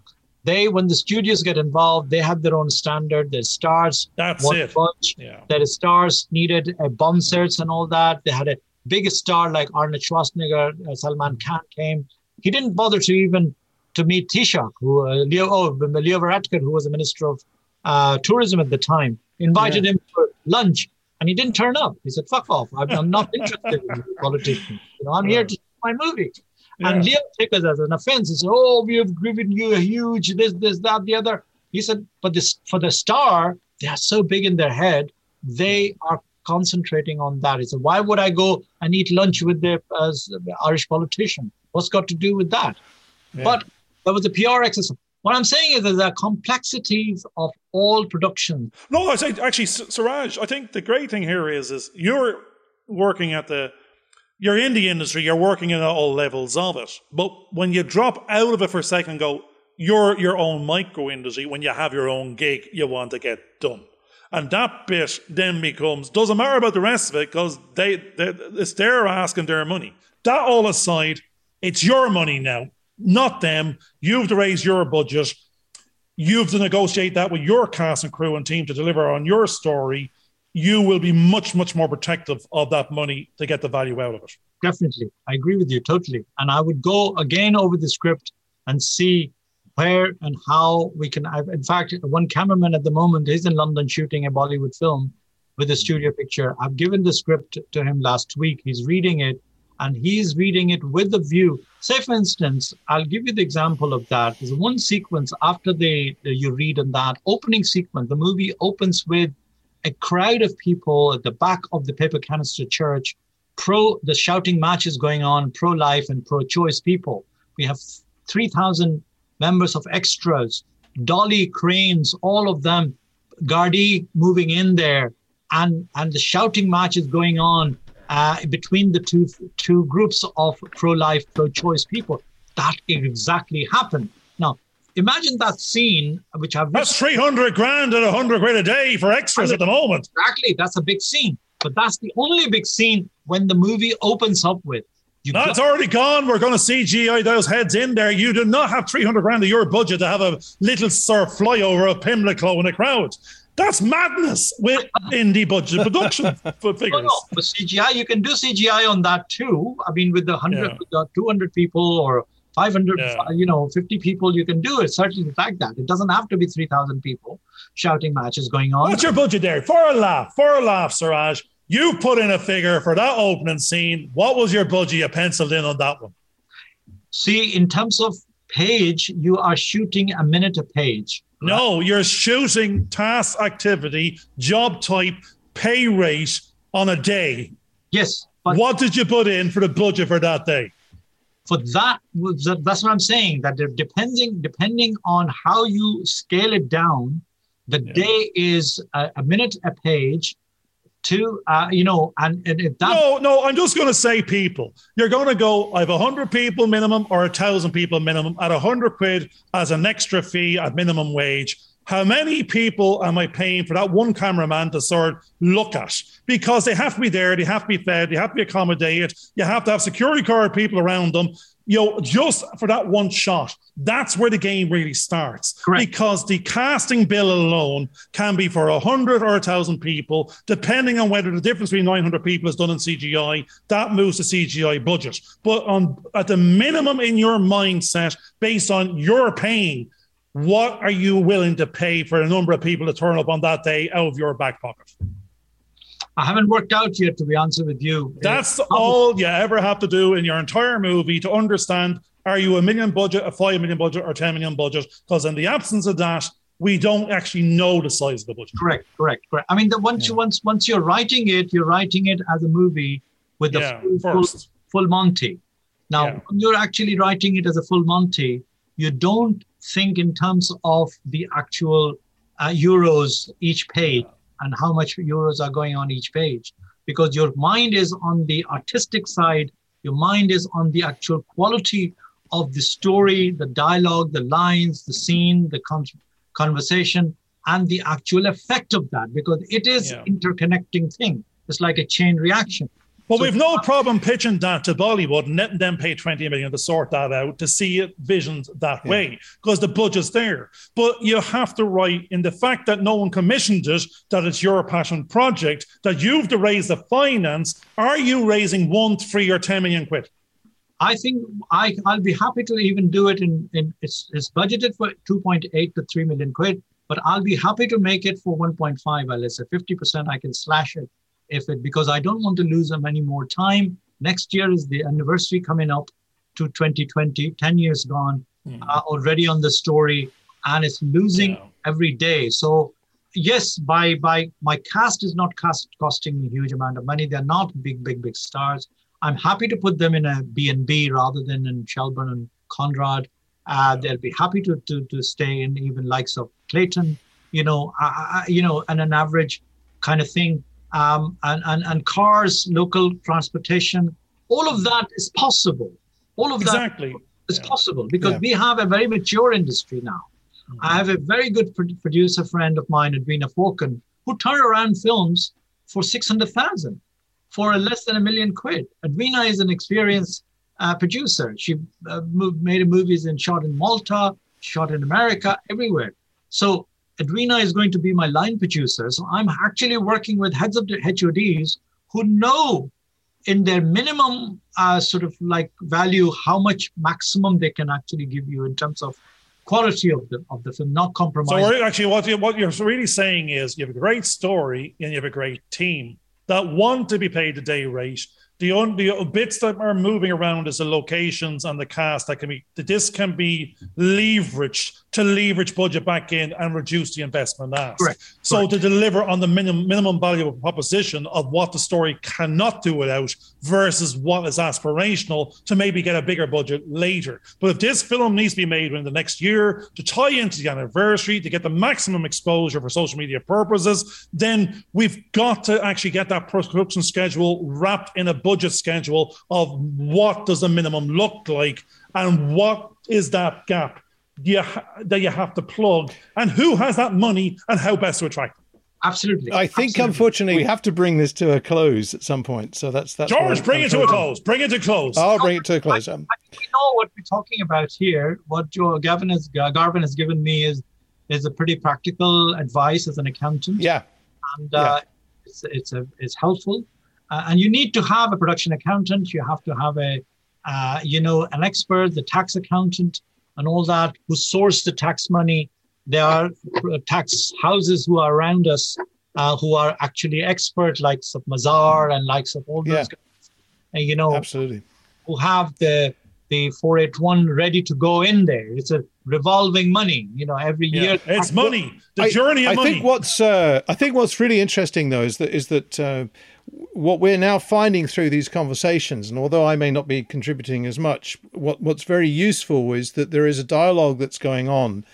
They, when the studios get involved, they have their own standard. Their stars, that's it. Bunch. Yeah. Stars needed a bomb sets and all that. They had a biggest star like Arnold Schwarzenegger, uh, Salman Khan came. He didn't bother to even to meet Taoiseach, who uh, Leo, oh, Leo Varadkar, who was the minister of uh, tourism at the time, invited yeah. him for lunch, and he didn't turn up. He said, "Fuck off! I'm, I'm not interested in politics. You know, I'm here to my movie." Yeah. And Leo took it as an offense. He said, "Oh, we have given you a huge this, this, that, the other." He said, "But this for the star, they are so big in their head, they are concentrating on that." He said, "Why would I go and eat lunch with the uh, Irish politician? What's got to do with that?" Yeah. But that was a PR exercise. What I'm saying is that the complexities of all production. No, I say actually, Siraj. I think the great thing here is is you're working at the you're in the industry, you're working at all levels of it. But when you drop out of it for a second and go, you're your own micro industry, when you have your own gig, you want to get done. And that bit then becomes, doesn't matter about the rest of it because they, they, it's they're asking their money. That all aside, it's your money now not them. You've to raise your budget. You've to negotiate that with your cast and crew and team to deliver on your story. You will be much, much more protective of that money to get the value out of it. Definitely. I agree with you totally. And I would go again over the script and see where and how we can. I've, in fact, one cameraman at the moment is in London shooting a Bollywood film with a studio picture. I've given the script to him last week. He's reading it and he's reading it with the view. Say, for instance, I'll give you the example of that. There's one sequence after the, the you read in that opening sequence. The movie opens with a crowd of people at the back of the Pepper Canister church, pro the shouting matches going on, pro-life and pro-choice people. We have 3,000 members of extras, dolly cranes, all of them, Gardaí moving in there, and and the shouting match is going on uh, between the two two groups of pro-life, pro-choice people. That exactly happened. Now, imagine that scene, which I've that's three hundred grand and hundred grand a day for extras at the moment. Exactly, that's a big scene, but that's the only big scene when the movie opens up with. You That's got- already gone. We're going to CGI those heads in there. You do not have 300 grand of your budget to have a little sir flyover of Pimlico in a crowd. That's madness with indie budget production for figures. No, no, but CGI, you can do CGI on that too. I mean, with the 100, yeah. Uh, 200 people or 500, yeah. Uh, you know, 50 people, you can do it. Certainly like that. It doesn't have to be 3,000 people shouting matches going on. What's your budget there? For a laugh, for a laugh, Siraj. You put in a figure for that opening scene. What was your budget you penciled in on that one? See, in terms of page, you are shooting a minute a page. No, you're shooting task activity, job type, pay rate on a day. Yes. what did you put in for the budget for that day? For that, that's what I'm saying. That depending depending on how you scale it down, the yeah. day is a, a minute a page to uh, you know and, and if that no no i'm just going to say people. You're going to go i have a 100 people minimum or a thousand people minimum at a 100 quid as an extra fee at minimum wage. How many people am i paying for that one cameraman to sort of look at? Because they have to be there they have to be fed they have to be accommodated you have to have security guard people around them you know, just for that one shot, that's where the game really starts. Correct. Because the casting bill alone can be for a hundred or a thousand people, depending on whether the difference between 900 people is done in CGI. That moves the CGI budget. But on at the minimum in your mindset, based on your pain, what are you willing to pay for a number of people to turn up on that day out of your back pocket? I haven't worked out yet, to be honest with you. That's all you ever have to do in your entire movie to understand are you a million budget, a five million budget, or 10 million budget? Because in the absence of that, we don't actually know the size of the budget. Correct, correct, correct. I mean, the once yeah. you once once you're writing it, you're writing it as a movie with the yeah, full, full, full, Monty. Now, yeah. when you're actually writing it as a full Monty, you don't think in terms of the actual uh, euros each page and how much euros are going on each page. Because your mind is on the artistic side your mind is on the actual quality of the story the dialogue the lines the scene the con- conversation and the actual effect of that because it is yeah. interconnecting thing. It's like a chain reaction well, so, we've no problem pitching that to Bollywood and letting them pay 20 million to sort that out to see it visioned that yeah. way because the budget's there. But you have to write in the fact that no one commissioned it, that it's your passion project, that you've to raise the finance. Are you raising one, three, or 10 million quid? I think I, I'll be happy to even do it in, in it's, it's budgeted for 2.8 to 3 million quid, but I'll be happy to make it for 1.5. Let's say 50%, I can slash it if it because I don't want to lose them any more time. Next year is the anniversary coming up to 2020, 10 years gone mm. uh, already on the story, and it's losing yeah. every day. So yes, by by my cast is not cost, costing me a huge amount of money. They're not big, big, big stars. I'm happy to put them in a B&B rather than in Shelburne and Conrad. Uh, they'll be happy to, to to stay in even likes of Clayton, you know, uh, you know, and an average kind of thing um, and, and, and cars, local transportation, all of that is possible. All of exactly. that is yeah. possible because yeah. we have a very mature industry now. Mm-hmm. I have a very good producer friend of mine, Edwina Falcon, who turned around films for 600,000 for less than a million quid. Edwina is an experienced uh, producer. She uh, moved, made movies and shot in Malta, shot in America, everywhere. So Edwina is going to be my line producer. So I'm actually working with heads of the HODs who know in their minimum uh, sort of like value how much maximum they can actually give you in terms of quality of the of the film, not compromise. So actually, what you, what you're really saying is you have a great story and you have a great team that want to be paid a day rate the only the bits that are moving around is the locations and the cast that can be this can be leveraged to leverage budget back in and reduce the investment ask. Correct. So Correct. to deliver on the minimum minimum value of proposition of what the story cannot do without versus what is aspirational to maybe get a bigger budget later. But if this film needs to be made within the next year to tie into the anniversary to get the maximum exposure for social media purposes, then we've got to actually get that production schedule wrapped in a budget schedule of what does the minimum look like and what is that gap you ha- that you have to plug and who has that money and how best to attract them. Absolutely. I think, Absolutely. unfortunately, we have to bring this to a close at some point. So that's that's. George, bring I'm it to a close. Bring it to close. I'll bring it to a close. Um, I think we know what we're talking about here. What Joe Gavin has Garvin has given me is is a pretty practical advice as an accountant. yeah, and uh, it's it's a it's helpful. Uh, and you need to have a production accountant. You have to have a uh, you know an expert, the tax accountant, and all that who source the tax money. There are tax houses who are around us uh, who are actually expert, likes of Mazar and likes of all those Yeah. guys. And you know absolutely. who have the the 481 ready to go in there. It's a revolving money. You know every year. It's money. The I- journey of I money. think what's uh, I think what's really interesting though is that is that uh, what we're now finding through these conversations, and although I may not be contributing as much, what what's very useful is that there is a dialogue that's going on.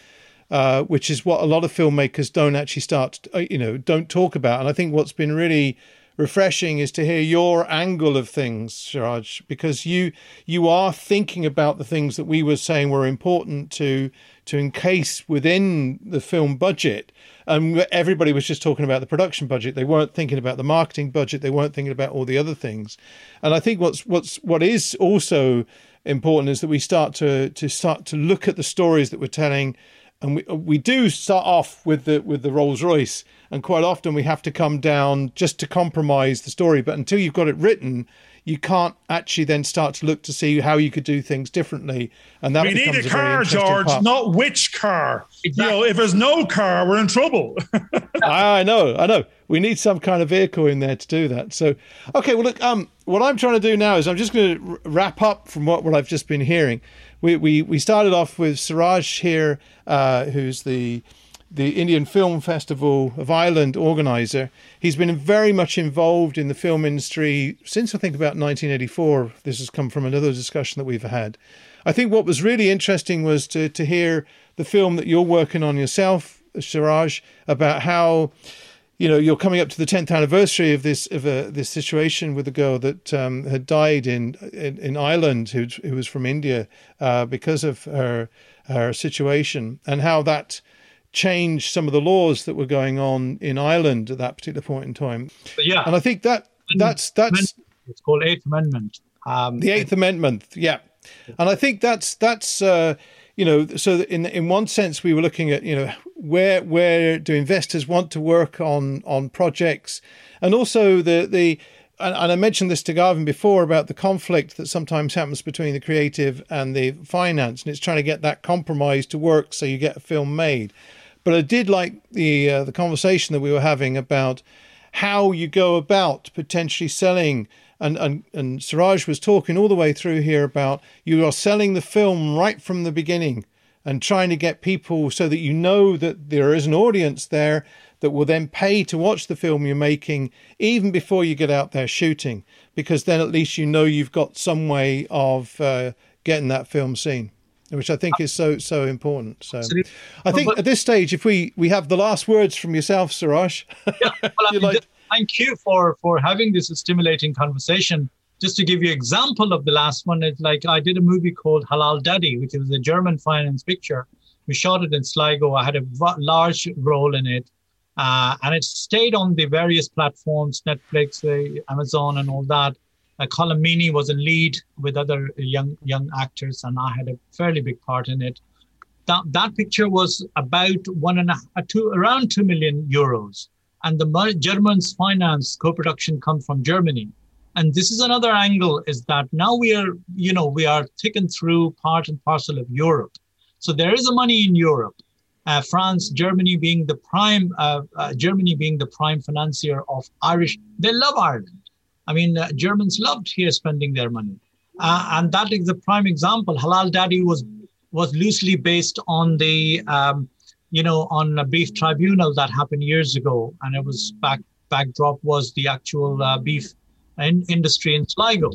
Uh, which is what a lot of filmmakers don't actually start, to, uh, you know, don't talk about. And I think what's been really refreshing is to hear your angle of things, Siraj, because you you are thinking about the things that we were saying were important to to encase within the film budget. And everybody was just talking about the production budget. They weren't thinking about the marketing budget. They weren't thinking about all the other things. And I think what's what's what is also important is that we start to to start to look at the stories that we're telling and we we do start off with the with the Rolls Royce, and quite often we have to come down just to compromise the story. But until you've got it written, you can't actually then start to look to see how you could do things differently. And that we need a a car, George, part. not which car. Exactly. You know, if there's no car, we're in trouble. I know, I know. We need some kind of vehicle in there to do that. So, okay, well, look, um, what I'm trying to do now is I'm just going to wrap up from what, what I've just been hearing. We, we, we started off with Siraj here, uh, who's the the Indian Film Festival of Ireland organizer. He's been very much involved in the film industry since I think about 1984. This has come from another discussion that we've had. I think what was really interesting was to, to hear the film that you're working on yourself, Siraj, about how you know you're coming up to the 10th anniversary of this of a, this situation with a girl that um, had died in, in in Ireland who who was from India uh, because of her her situation and how that changed some of the laws that were going on in Ireland at that particular point in time. But yeah, And I think that that's that's it's called Eighth Amendment. Um, the Eighth Amendment, yeah, and I think that's that's uh, you know so in in one sense we were looking at you know where where do investors want to work on on projects, and also the the and, and I mentioned this to Garvin before about the conflict that sometimes happens between the creative and the finance, and it's trying to get that compromise to work so you get a film made. But I did like the uh, the conversation that we were having about how you go about potentially selling. And, and and Siraj was talking all the way through here about you are selling the film right from the beginning and trying to get people so that you know that there is an audience there that will then pay to watch the film you're making even before you get out there shooting because then at least you know you've got some way of uh, getting that film seen which I think is so so important. So Absolutely. I think But- at this stage, if we we have the last words from yourself, Siraj. well, I mean, like- thank you for for having this stimulating conversation. Just to give you example of the last one, it's like I did a movie called Halal Daddy, which was a German finance picture. We shot it in Sligo. I had a v- large role in it, uh, and it stayed on the various platforms, Netflix, uh, Amazon, and all that. Uh, Meaney was in lead with other young young actors, and I had a fairly big part in it. That that picture was about one and a uh, two around two million euros and the Germans finance co-production come from Germany. And this is another angle is that now we are, you know, we are taken through part and parcel of Europe. So there is a money in Europe. Uh, France, Germany being the prime, uh, uh, Germany being the prime financier of Irish. They love Ireland. I mean, uh, Germans loved here spending their money. Uh, and that is the prime example. Halal Daddy was was loosely based on the, um, you know, on a beef tribunal that happened years ago, and it was back backdrop was the actual uh, beef in, industry in Sligo.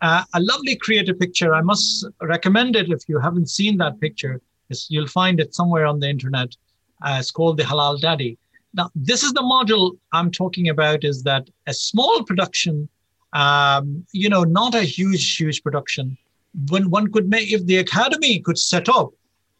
Uh, a lovely creative picture. I must recommend it if you haven't seen that picture. It's, you'll find it somewhere on the internet. Uh, it's called the Halal Daddy. Now, this is the model I'm talking about. Is that a small production? Um, you know, not a huge, huge production. When one could make, if the academy could set up,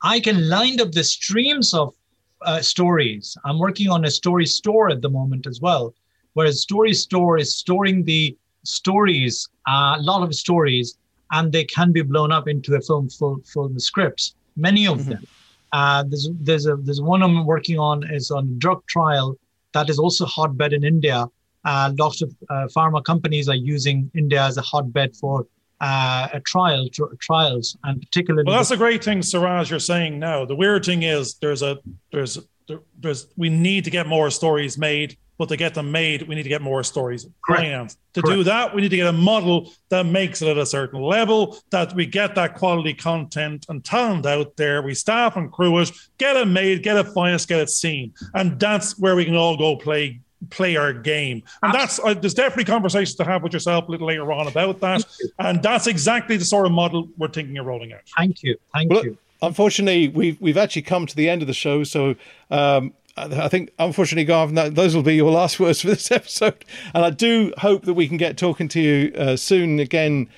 I can line up the streams of uh, stories. I'm working on a story store at the moment as well, whereas story store is storing the stories, uh, a lot of stories, and they can be blown up into a film full full of scripts. Many of mm-hmm. them. Uh, there's there's a there's one I'm working on is on drug trial that is also hotbed in India. Uh, lots of uh, pharma companies are using India as a hotbed for uh, a trial tr- trials, and particularly. Well, that's a great thing, Siraj. You're saying now. The weird thing is there's a there's there, there's we need to get more stories made but to get them made, we need to get more stories financed. To Correct. do that, we need to get a model that makes it at a certain level, that we get that quality content and talent out there. We staff and crew it, get it made, get it financed, get it seen. And that's where we can all go play play our game. And that's uh, there's definitely conversations to have with yourself a little later on about that. And that's exactly the sort of model we're thinking of rolling out. Thank you. Thank well, you. Unfortunately, we've we've actually come to the end of the show, so um, I think, unfortunately, Garvin, that, those will be your last words for this episode. And I do hope that we can get talking to you uh, soon again,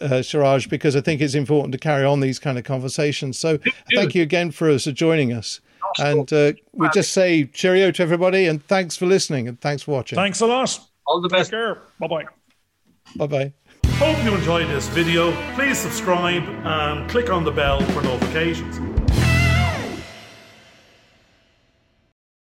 uh, Siraj, because I think it's important to carry on these kind of conversations. So thank you again for us for joining us. And uh, we just say cheerio to everybody and thanks for listening and thanks for watching. Thanks a lot. All the best. Take. Bye bye. Bye bye. Hope you enjoyed this video. Please subscribe and click on the bell for notifications.